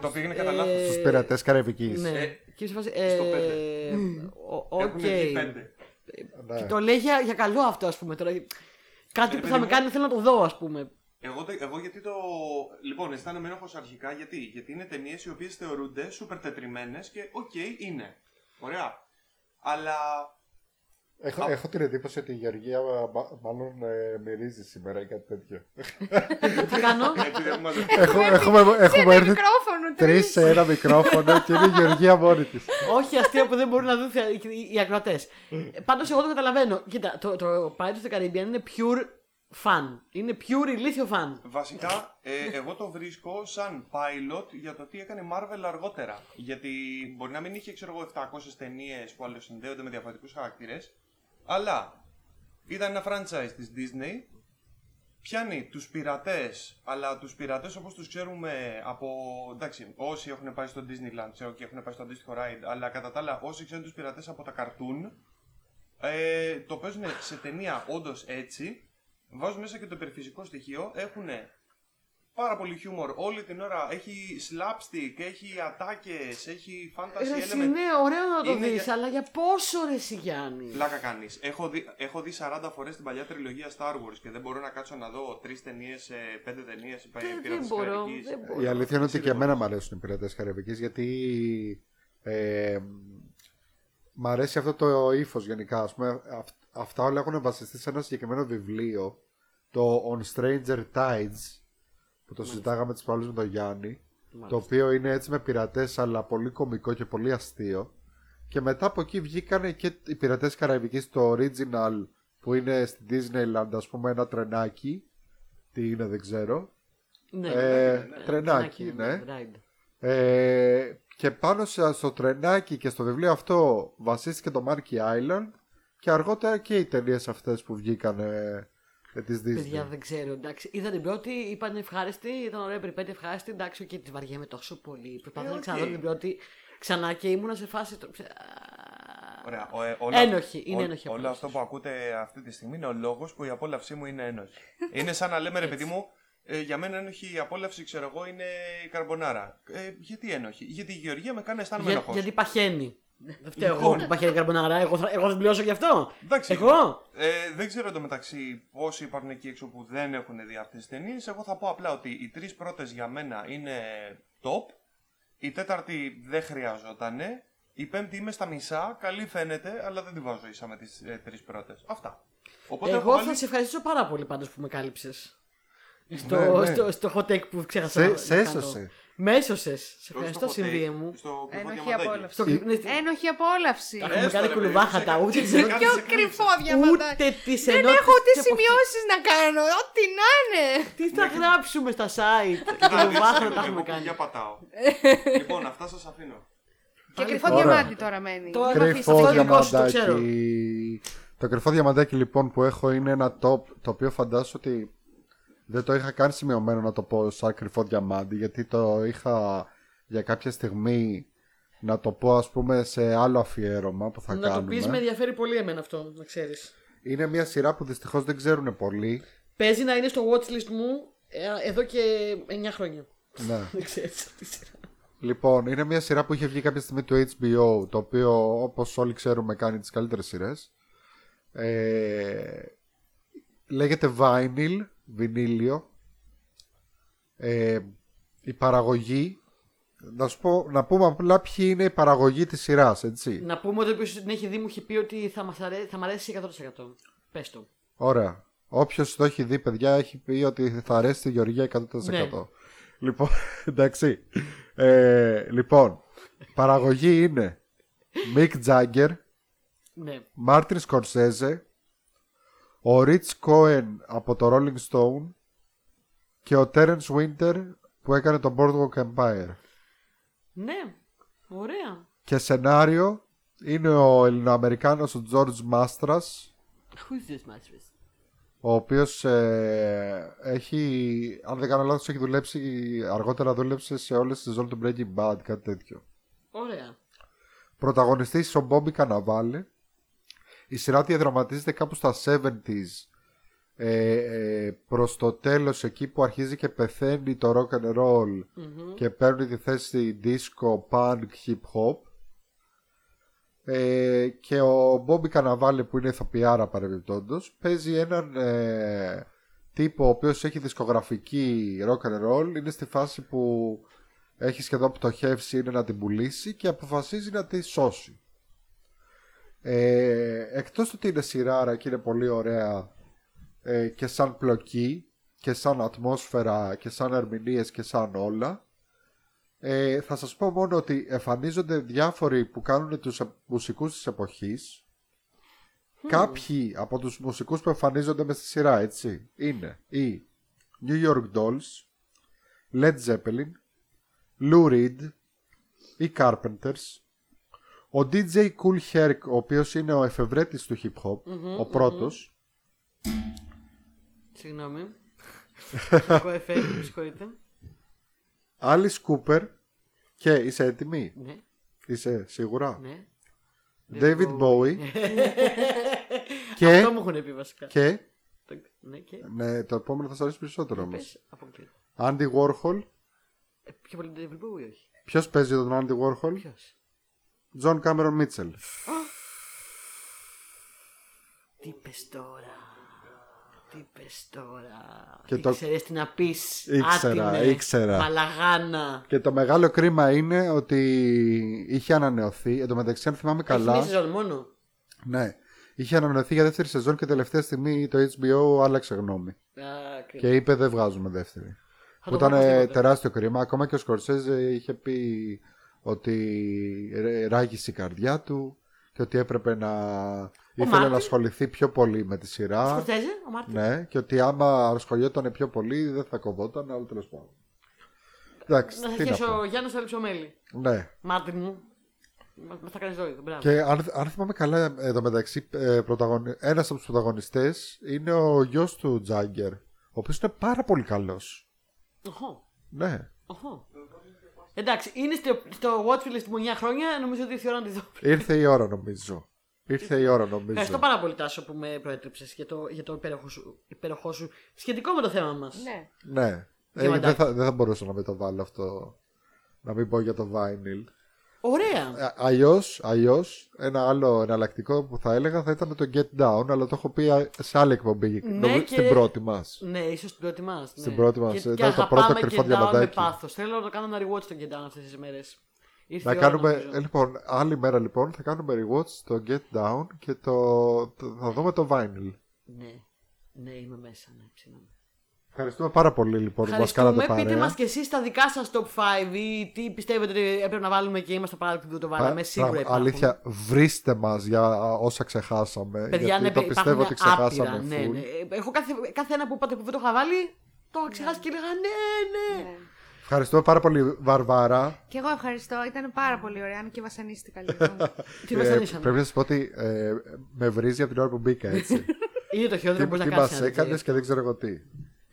το πήγαινε κατά λάθος. Ε, Στους πειρατές Καραϊβική. Ναι. Ε, Και σε φάση, στο ε, πέντε. ο- Οκ. Έχουν βγει πέντε. Και το λέει για, για καλό αυτό, ας πούμε. Τώρα. Κάτι Ε, που παιδί θα με μου. κάνει θέλω να το δω, ας πούμε. Εγώ, τε- εγώ γιατί το. Λοιπόν, αισθάνομαι ένοχος αρχικά γιατί. Γιατί είναι ταινίες οι οποίες θεωρούνται σούπερ τετριμμένες και οκ, είναι. Ωραία. Αλλά. Έχω, Α. έχω την εντύπωση ότι η Γεωργία μα- μάλλον ε, μυρίζει σήμερα ή κάτι τέτοιο. Τι κάνω. επειδή έχουμε μαζευτεί. Έχω- έχουμε έχουμε Ένα έρθει μικρόφωνο, τρεις τρεις. σε ένα μικρόφωνο και είναι η Γεωργία μόνη της. Όχι αστεία που δεν μπορούν να δουν οι- οι ακροατές. Πάντως εγώ το καταλαβαίνω. Κοίτα, το, το Pirates of the Caribbean είναι pure fun. Είναι pure ηλίθιο fun. Βασικά, ε, εγώ το βρίσκω σαν pilot για το τι έκανε η Marvel αργότερα. Γιατί μπορεί να μην είχε, ξέρω εγώ, 700 ταινίες που αλληλοσυνδέονται με διαφορετικούς χαρακτήρες, αλλά ήταν ένα franchise της Disney. Πιάνει τους πειρατές, αλλά τους πειρατές όπως τους ξέρουμε από, εντάξει, όσοι έχουν πάει στο Disneyland, ξέρω και έχουν πάει στο αντίστοιχο ride, αλλά κατά τα άλλα όσοι ξέρουν τους πειρατές από τα cartoon, ε, το παίζουν σε ταινία όντως έτσι, βάζουν μέσα και το υπερφυσικό στοιχείο, έχουν πάρα πολύ χιούμορ όλη την ώρα, έχει slapstick, έχει ατάκες, έχει fantasy Ρε, εσύ, element. ναι, ωραίο να το Είναι δεις, για- αλλά για πόσο ρε εσύ Γιάννη; Πλάκα κάνεις. Έχω δει, έχω δει 40 φορές την παλιά τριλογία Star Wars και δεν μπορώ να κάτσω να δω 3 ταινίες, 5 ταινίες Δεν, δεν μπορώ. Δεν μπορώ. Η αλήθεια είναι ότι και Σίγουρα. εμένα μου αρέσουν οι πειρατέ Καραϊβικής γιατί ε, μ' αρέσει αυτό το ύφος γενικά. Ας πούμε, αυ- αυτά όλα έχουν βασιστεί σε ένα συγκεκριμένο βιβλίο, το On Stranger Tides, που το συζητάγαμε τις προάλλες με τον Γιάννη. Το οποίο είναι έτσι με πειρατές, αλλά πολύ κωμικό και πολύ αστείο. Και μετά από εκεί βγήκαν και οι πειρατές Καραϊβικής το original που είναι στη Disneyland, ας πούμε, ένα τρενάκι. Τι είναι, δεν ξέρω. Ναι, Ε, ναι, τρενάκι, ναι. ride. Ε, και πάνω σε- στο τρενάκι και στο βιβλίο αυτό βασίστηκε το Monkey Island και αργότερα και οι ταινίες αυτές που βγήκαν ε, της Disney. Παιδιά δεν ξέρω, εντάξει. Είδα την πρώτη, ήταν ευχάριστη, ήταν ωραία περιπέτεια ευχάριστη. Εντάξει, και της βαριέμαι τόσο πολύ. Προσπαθώ Ε, να οκ. ξαναδώ την πρώτη ξανά και ήμουνα σε φάση. το- Ωραία. Ο, ε, όλα- Ένοχη, είναι ό- ένοχη Όλο απόλαυση. αυτό που ακούτε αυτή τη στιγμή είναι ο λόγος που η απόλαυσή μου είναι ένοχη. είναι σαν να λέμε ρε παιδί μου, ε, για μένα ένοχη η απόλαυση, ξέρω εγώ, είναι η καρμπονάρα. Ε, γιατί ένοχη, Γιατί η Γεωργία με κάνει να αισθάνομαι Για, ένοχος. γιατί παχαίνει. Δεν φταίω Λοιπόν. εγώ που παχαίνει καρμπονάρα. Εγώ θα, εγώ θα πληρώσω γι' αυτό. Εντάξει. Εγώ. Ε, δεν ξέρω εντωμεταξύ πόσοι υπάρχουν εκεί έξω που δεν έχουν δει αυτές τις ταινίες. Εγώ θα πω απλά ότι οι τρεις πρώτες για μένα είναι top. Η τέταρτη δεν χρειαζότανε. Η πέμπτη είμαι στα μισά. Καλή φαίνεται, αλλά δεν τη βάζω ίσα με τις ε, τρεις πρώτες. Αυτά. Οπότε έχω Εγώ βάλει- θα σε ευχαριστήσω πάρα πολύ πάντως που με κάλυψες. Στο, Ναι, ναι. στο, στο hot take που ξέχασα. Σε- να- σε να έσωσε. Κάνω. Με έσωσες. Σε στο ευχαριστώ, hot συνδύε take, μου. Στο κρυφό Ένοχη διαμαντάκι. απόλαυση. Στο, Ε, ναι, Ένοχη απόλαυση. Έχουμε Έστω, κάνει ρε, κουλουβάχατα, παιδί μου, ούτε σε- σε- σε κάτι Πιο σε κλείσει. κρυφό διαμαντάκι. ούτε τις Δεν έχω ούτε σημειώσεις να κάνω. Ό,τι να είναι. Τι θα γράψουμε στα site; Να, δεν Κουλουβάχατα ξέρω, τα έχουμε εγώ κάνει. κουμπιά πατάω. λοιπόν, αυτά σας αφήνω. Και κρυφό Ωραία. διαμάντι τώρα μένει. Το- Κρυφό Αυτό είναι δικό σου, το ξέρω. διαμαντάκι. Το κρυφό διαμαντάκι λοιπόν που έχω είναι ένα top το οποίο φαντάζομαι ότι δεν το είχα καν σημειωμένο να το πω σαν κρυφό διαμάντι γιατί το είχα για κάποια στιγμή να το πω ας πούμε σε άλλο αφιέρωμα που θα Να το κάνουμε. πει, με ενδιαφέρει πολύ εμένα αυτό, να ξέρεις. Είναι μια σειρά που δυστυχώς δεν ξέρουν πολύ. Παίζει να είναι στο watchlist μου ε, εδώ και 9 χρόνια. ναι. Δεν ξέρεις αυτή τη σειρά. Λοιπόν, είναι μια σειρά που είχε βγει κάποια στιγμή του HBO, το οποίο όπως όλοι ξέρουμε κάνει τις καλύτερες σειρές. Ε, λέγεται Vinyl, βινίλιο. Ε, η παραγωγή, να, σου πω, να πούμε απλά ποιοι είναι η παραγωγή της σειράς, έτσι. Να πούμε ότι όποιος την έχει δει μου έχει πει ότι θα, μας αρέσει, θα μ' αρέσει 100%. Πες το. Ωραία. Όποιος το έχει δει, παιδιά, έχει πει ότι θα αρέσει τη Γεωργία 100%. Ναι. Λοιπόν, εντάξει. Ε, λοιπόν, παραγωγή είναι Mick Jagger, Ναι. Μάρτιν Σκορσέζε, ο Ριτς Κόεν από το Rolling Stone και ο Terence Winter που έκανε το Boardwalk Empire. Ναι. Ωραία. Και σενάριο είναι ο Ελληνοαμερικάνος ο George Mastras Who's this mattress? ο οποίος ε, έχει, αν δεν κάνω λάθος, έχει δουλέψει, αργότερα δούλεψε σε όλες τις σεζόν του Breaking Bad, κάτι τέτοιο. Ωραία. Πρωταγωνιστής ο Bobby Cannavale. Η σειρά διαδραματίζεται κάπου στα 70s ε, ε, προς το τέλος εκεί που αρχίζει και πεθαίνει το rock and roll και παίρνει τη θέση disco, punk, hip hop ε, και ο Bobby Cannavale που είναι ηθοποιάρα παρεμπιπτόντως παίζει έναν ε, τύπο ο οποίος έχει δισκογραφική rock and roll είναι στη φάση που έχει σχεδόν πτωχεύσει είναι να την πουλήσει και αποφασίζει να τη σώσει. Ε, εκτός του ότι είναι σειράρα και είναι πολύ ωραία ε, και σαν πλοκή και σαν ατμόσφαιρα και σαν ερμηνείες και σαν όλα ε, θα σας πω μόνο ότι εμφανίζονται διάφοροι που κάνουν τους ε- μουσικούς της εποχής. Κάποιοι από τους μουσικούς που εμφανίζονται μες στη σειρά έτσι είναι οι New York Dolls, Led Zeppelin, Lou Reed, οι Carpenters, ο DJ Cool Herc ο οποίος είναι ο εφευρέτης του hip hop, ο πρώτος Συγγνώμη. Κακό εφέ, με συγχωρείτε. Alice Cooper και είσαι έτοιμη, Ναι, είσαι σίγουρα; Ναι. David Bowie και, Αυτό μου έχουν πει βασικά. και; Το- Ναι, και; ναι, το επόμενο θα σας αρέσει περισσότερο όμως Πες, αποκλείεται. Andy Warhol Ε, Πιο πολύ David Bowie ή όχι. Ποιος παίζει τον Andy Warhol; Ποιος; John Cameron Mitchell Τι πες τώρα. Τι πες τώρα. Και το- Ήξερες τι να πεις. Ήξερα, άτιμες, ήξερα. Μαλαγάνα. Και το μεγάλο κρίμα είναι ότι είχε ανανεωθεί. Εν τω μεταξύ, αν θυμάμαι Έχει μία καλά. σεζόν μόνο. Ναι. Είχε ανανεωθεί για δεύτερη σεζόν και τελευταία στιγμή το HBO άλλαξε γνώμη. Α, κρίμα. Και είπε δεν βγάζουμε δεύτερη. Θα Που το ήταν πω ε, οπωσδήποτε. τεράστιο κρίμα. Ακόμα και ο Σκορσέζε είχε πει ότι ρε- ράγισε η καρδιά του και ότι έπρεπε να ήθελε Μάρτιν. να ασχοληθεί πιο πολύ με τη σειρά. Σκορτέζε, ο Μάρτιν. Ναι, και ότι άμα ασχολιόταν πιο πολύ δεν θα κοβόταν, αλλά τέλος πάντων. Εντάξει, Να τι σε να αρχίσει πω. ο Γιάννης ο Αλεξομέλη. Ναι. Μάρτιν μου. Μα μα θα κάνεις δόηδο. Μπράβο. Και αν, αν θυμάμαι καλά, εδώ μεταξύ, ε, πρωταγωνι... ένας από τους πρωταγωνιστές είναι ο γιος του Τζάγκερ, ο οποίος είναι πάρα πολύ καλός. Οχο, Ναι. οχο. Εντάξει, είναι στο, στο Watchfield στη μονιά χρόνια. Νομίζω ότι ήρθε η ώρα να τη δω. Ήρθε η ώρα νομίζω. Ήρθε η ώρα νομίζω. Ευχαριστώ πάρα πολύ, Τάσο, που με προέτρεψες για το, για το υπέροχο, σου, υπέροχό σου σχετικό με το θέμα μας. Ναι. Ναι. Ε, Διαμαντάκι. δεν, θα, δεν θα μπορούσα να με το βάλω αυτό. Να μην πω για το vinyl. Ωραία. Αλλιώς, αλλιώς, ένα άλλο εναλλακτικό που θα έλεγα θα ήταν το Get Down, αλλά το έχω πει α- σε άλλη εκπομπή. Ναι, νομίζω, και- Στην πρώτη μας. Ναι, ίσως την πρώτη μας. Στην πρώτη μας, Και, ήταν και το αγαπάμε πρώτο κρυφό Get Down με διαμαντάκι. πάθος. Θέλω να κάνω ένα rewatch το Get Down αυτές τις μέρες. Να κάνουμε, ε, λοιπόν, άλλη μέρα λοιπόν θα κάνουμε rewatch το Get Down και το, το- θα δούμε το Vinyl. Ναι, ναι, είμαι μέσα. Ναι, ψήνομαι. Ευχαριστούμε πάρα πολύ λοιπόν που μας Ευχαριστούμε. κάνατε Πείτε παρέα. μας και εσείς τα δικά σας top 5 ή τι πιστεύετε ότι έπρεπε να βάλουμε και είμαστε παράδειγμα που το βάλαμε. Πρα- Σίγουρα πράγμα- υπάρχουν. αλήθεια, βρίστε μας για όσα ξεχάσαμε. Παιδιά, γιατί ναι, το υπάρχουν πιστεύω ότι ξεχάσαμε άπειρα, ναι, full. ναι. Εγώ κάθε, κάθε ένα που είπατε που δεν το είχα βάλει, το είχα ξεχάσει και έλεγα ναι, ναι. Ευχαριστούμε πάρα πολύ Βαρβάρα. Και εγώ ευχαριστώ. Ήταν πάρα πολύ ωραία. Αν και βασανίστηκα λίγο. Τι Ε, βασανίσαμε; πρέπει να σας πω ότι ε, με βρίζει από την ώρα που μπήκα έτσι. Είναι το χειρότερο τι που μπορεί τι να κάνεις. μας έκανες και δεν ξέρω εγώ τι.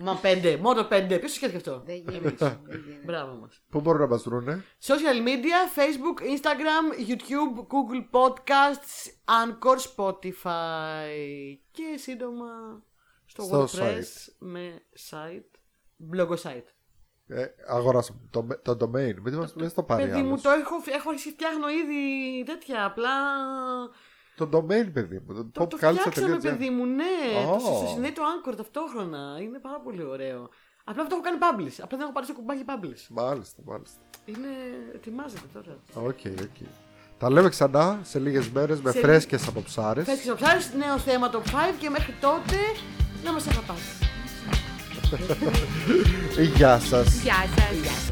Μα πέντε, μόνο πέντε. Ποιος σκέφτηκε αυτό; Δεν γίνεται. δεν γίνεται. Μπράβο μας. Πού μπορούν να μα βρούνε. Social media, Facebook, Instagram, YouTube, Google Podcasts, Anchor, Spotify και σύντομα στο, Στο WordPress με site, blog site. Ε, αγοράσαμε το, το domain. Μην μας μην στο πάρει Παιδί μου, άλλος. το έχω, έχω αρχίσει φτιάχνω ήδη τέτοια, απλά Το domain, παιδί μου. Το, το, το φτιάξαμε παιδί μου, ναι. Ω. Το, το συνδέει το Anchor ταυτόχρονα, είναι πάρα πολύ ωραίο. Απλά αυτό έχω κάνει publish, απλά δεν έχω πάρει στο κουμπάκι publish. Μάλιστα, μάλιστα. Είναι, ετοιμάζεται τώρα. Οκ, οκ. Τα λέμε ξανά σε λίγες μέρες με Σε- φρέσκες αποψάρες. Θες και στο ψάρι, νέο θέμα το 5 και μέχρι τότε να μας αγαπάτε. Γεια σας. Γεια σας.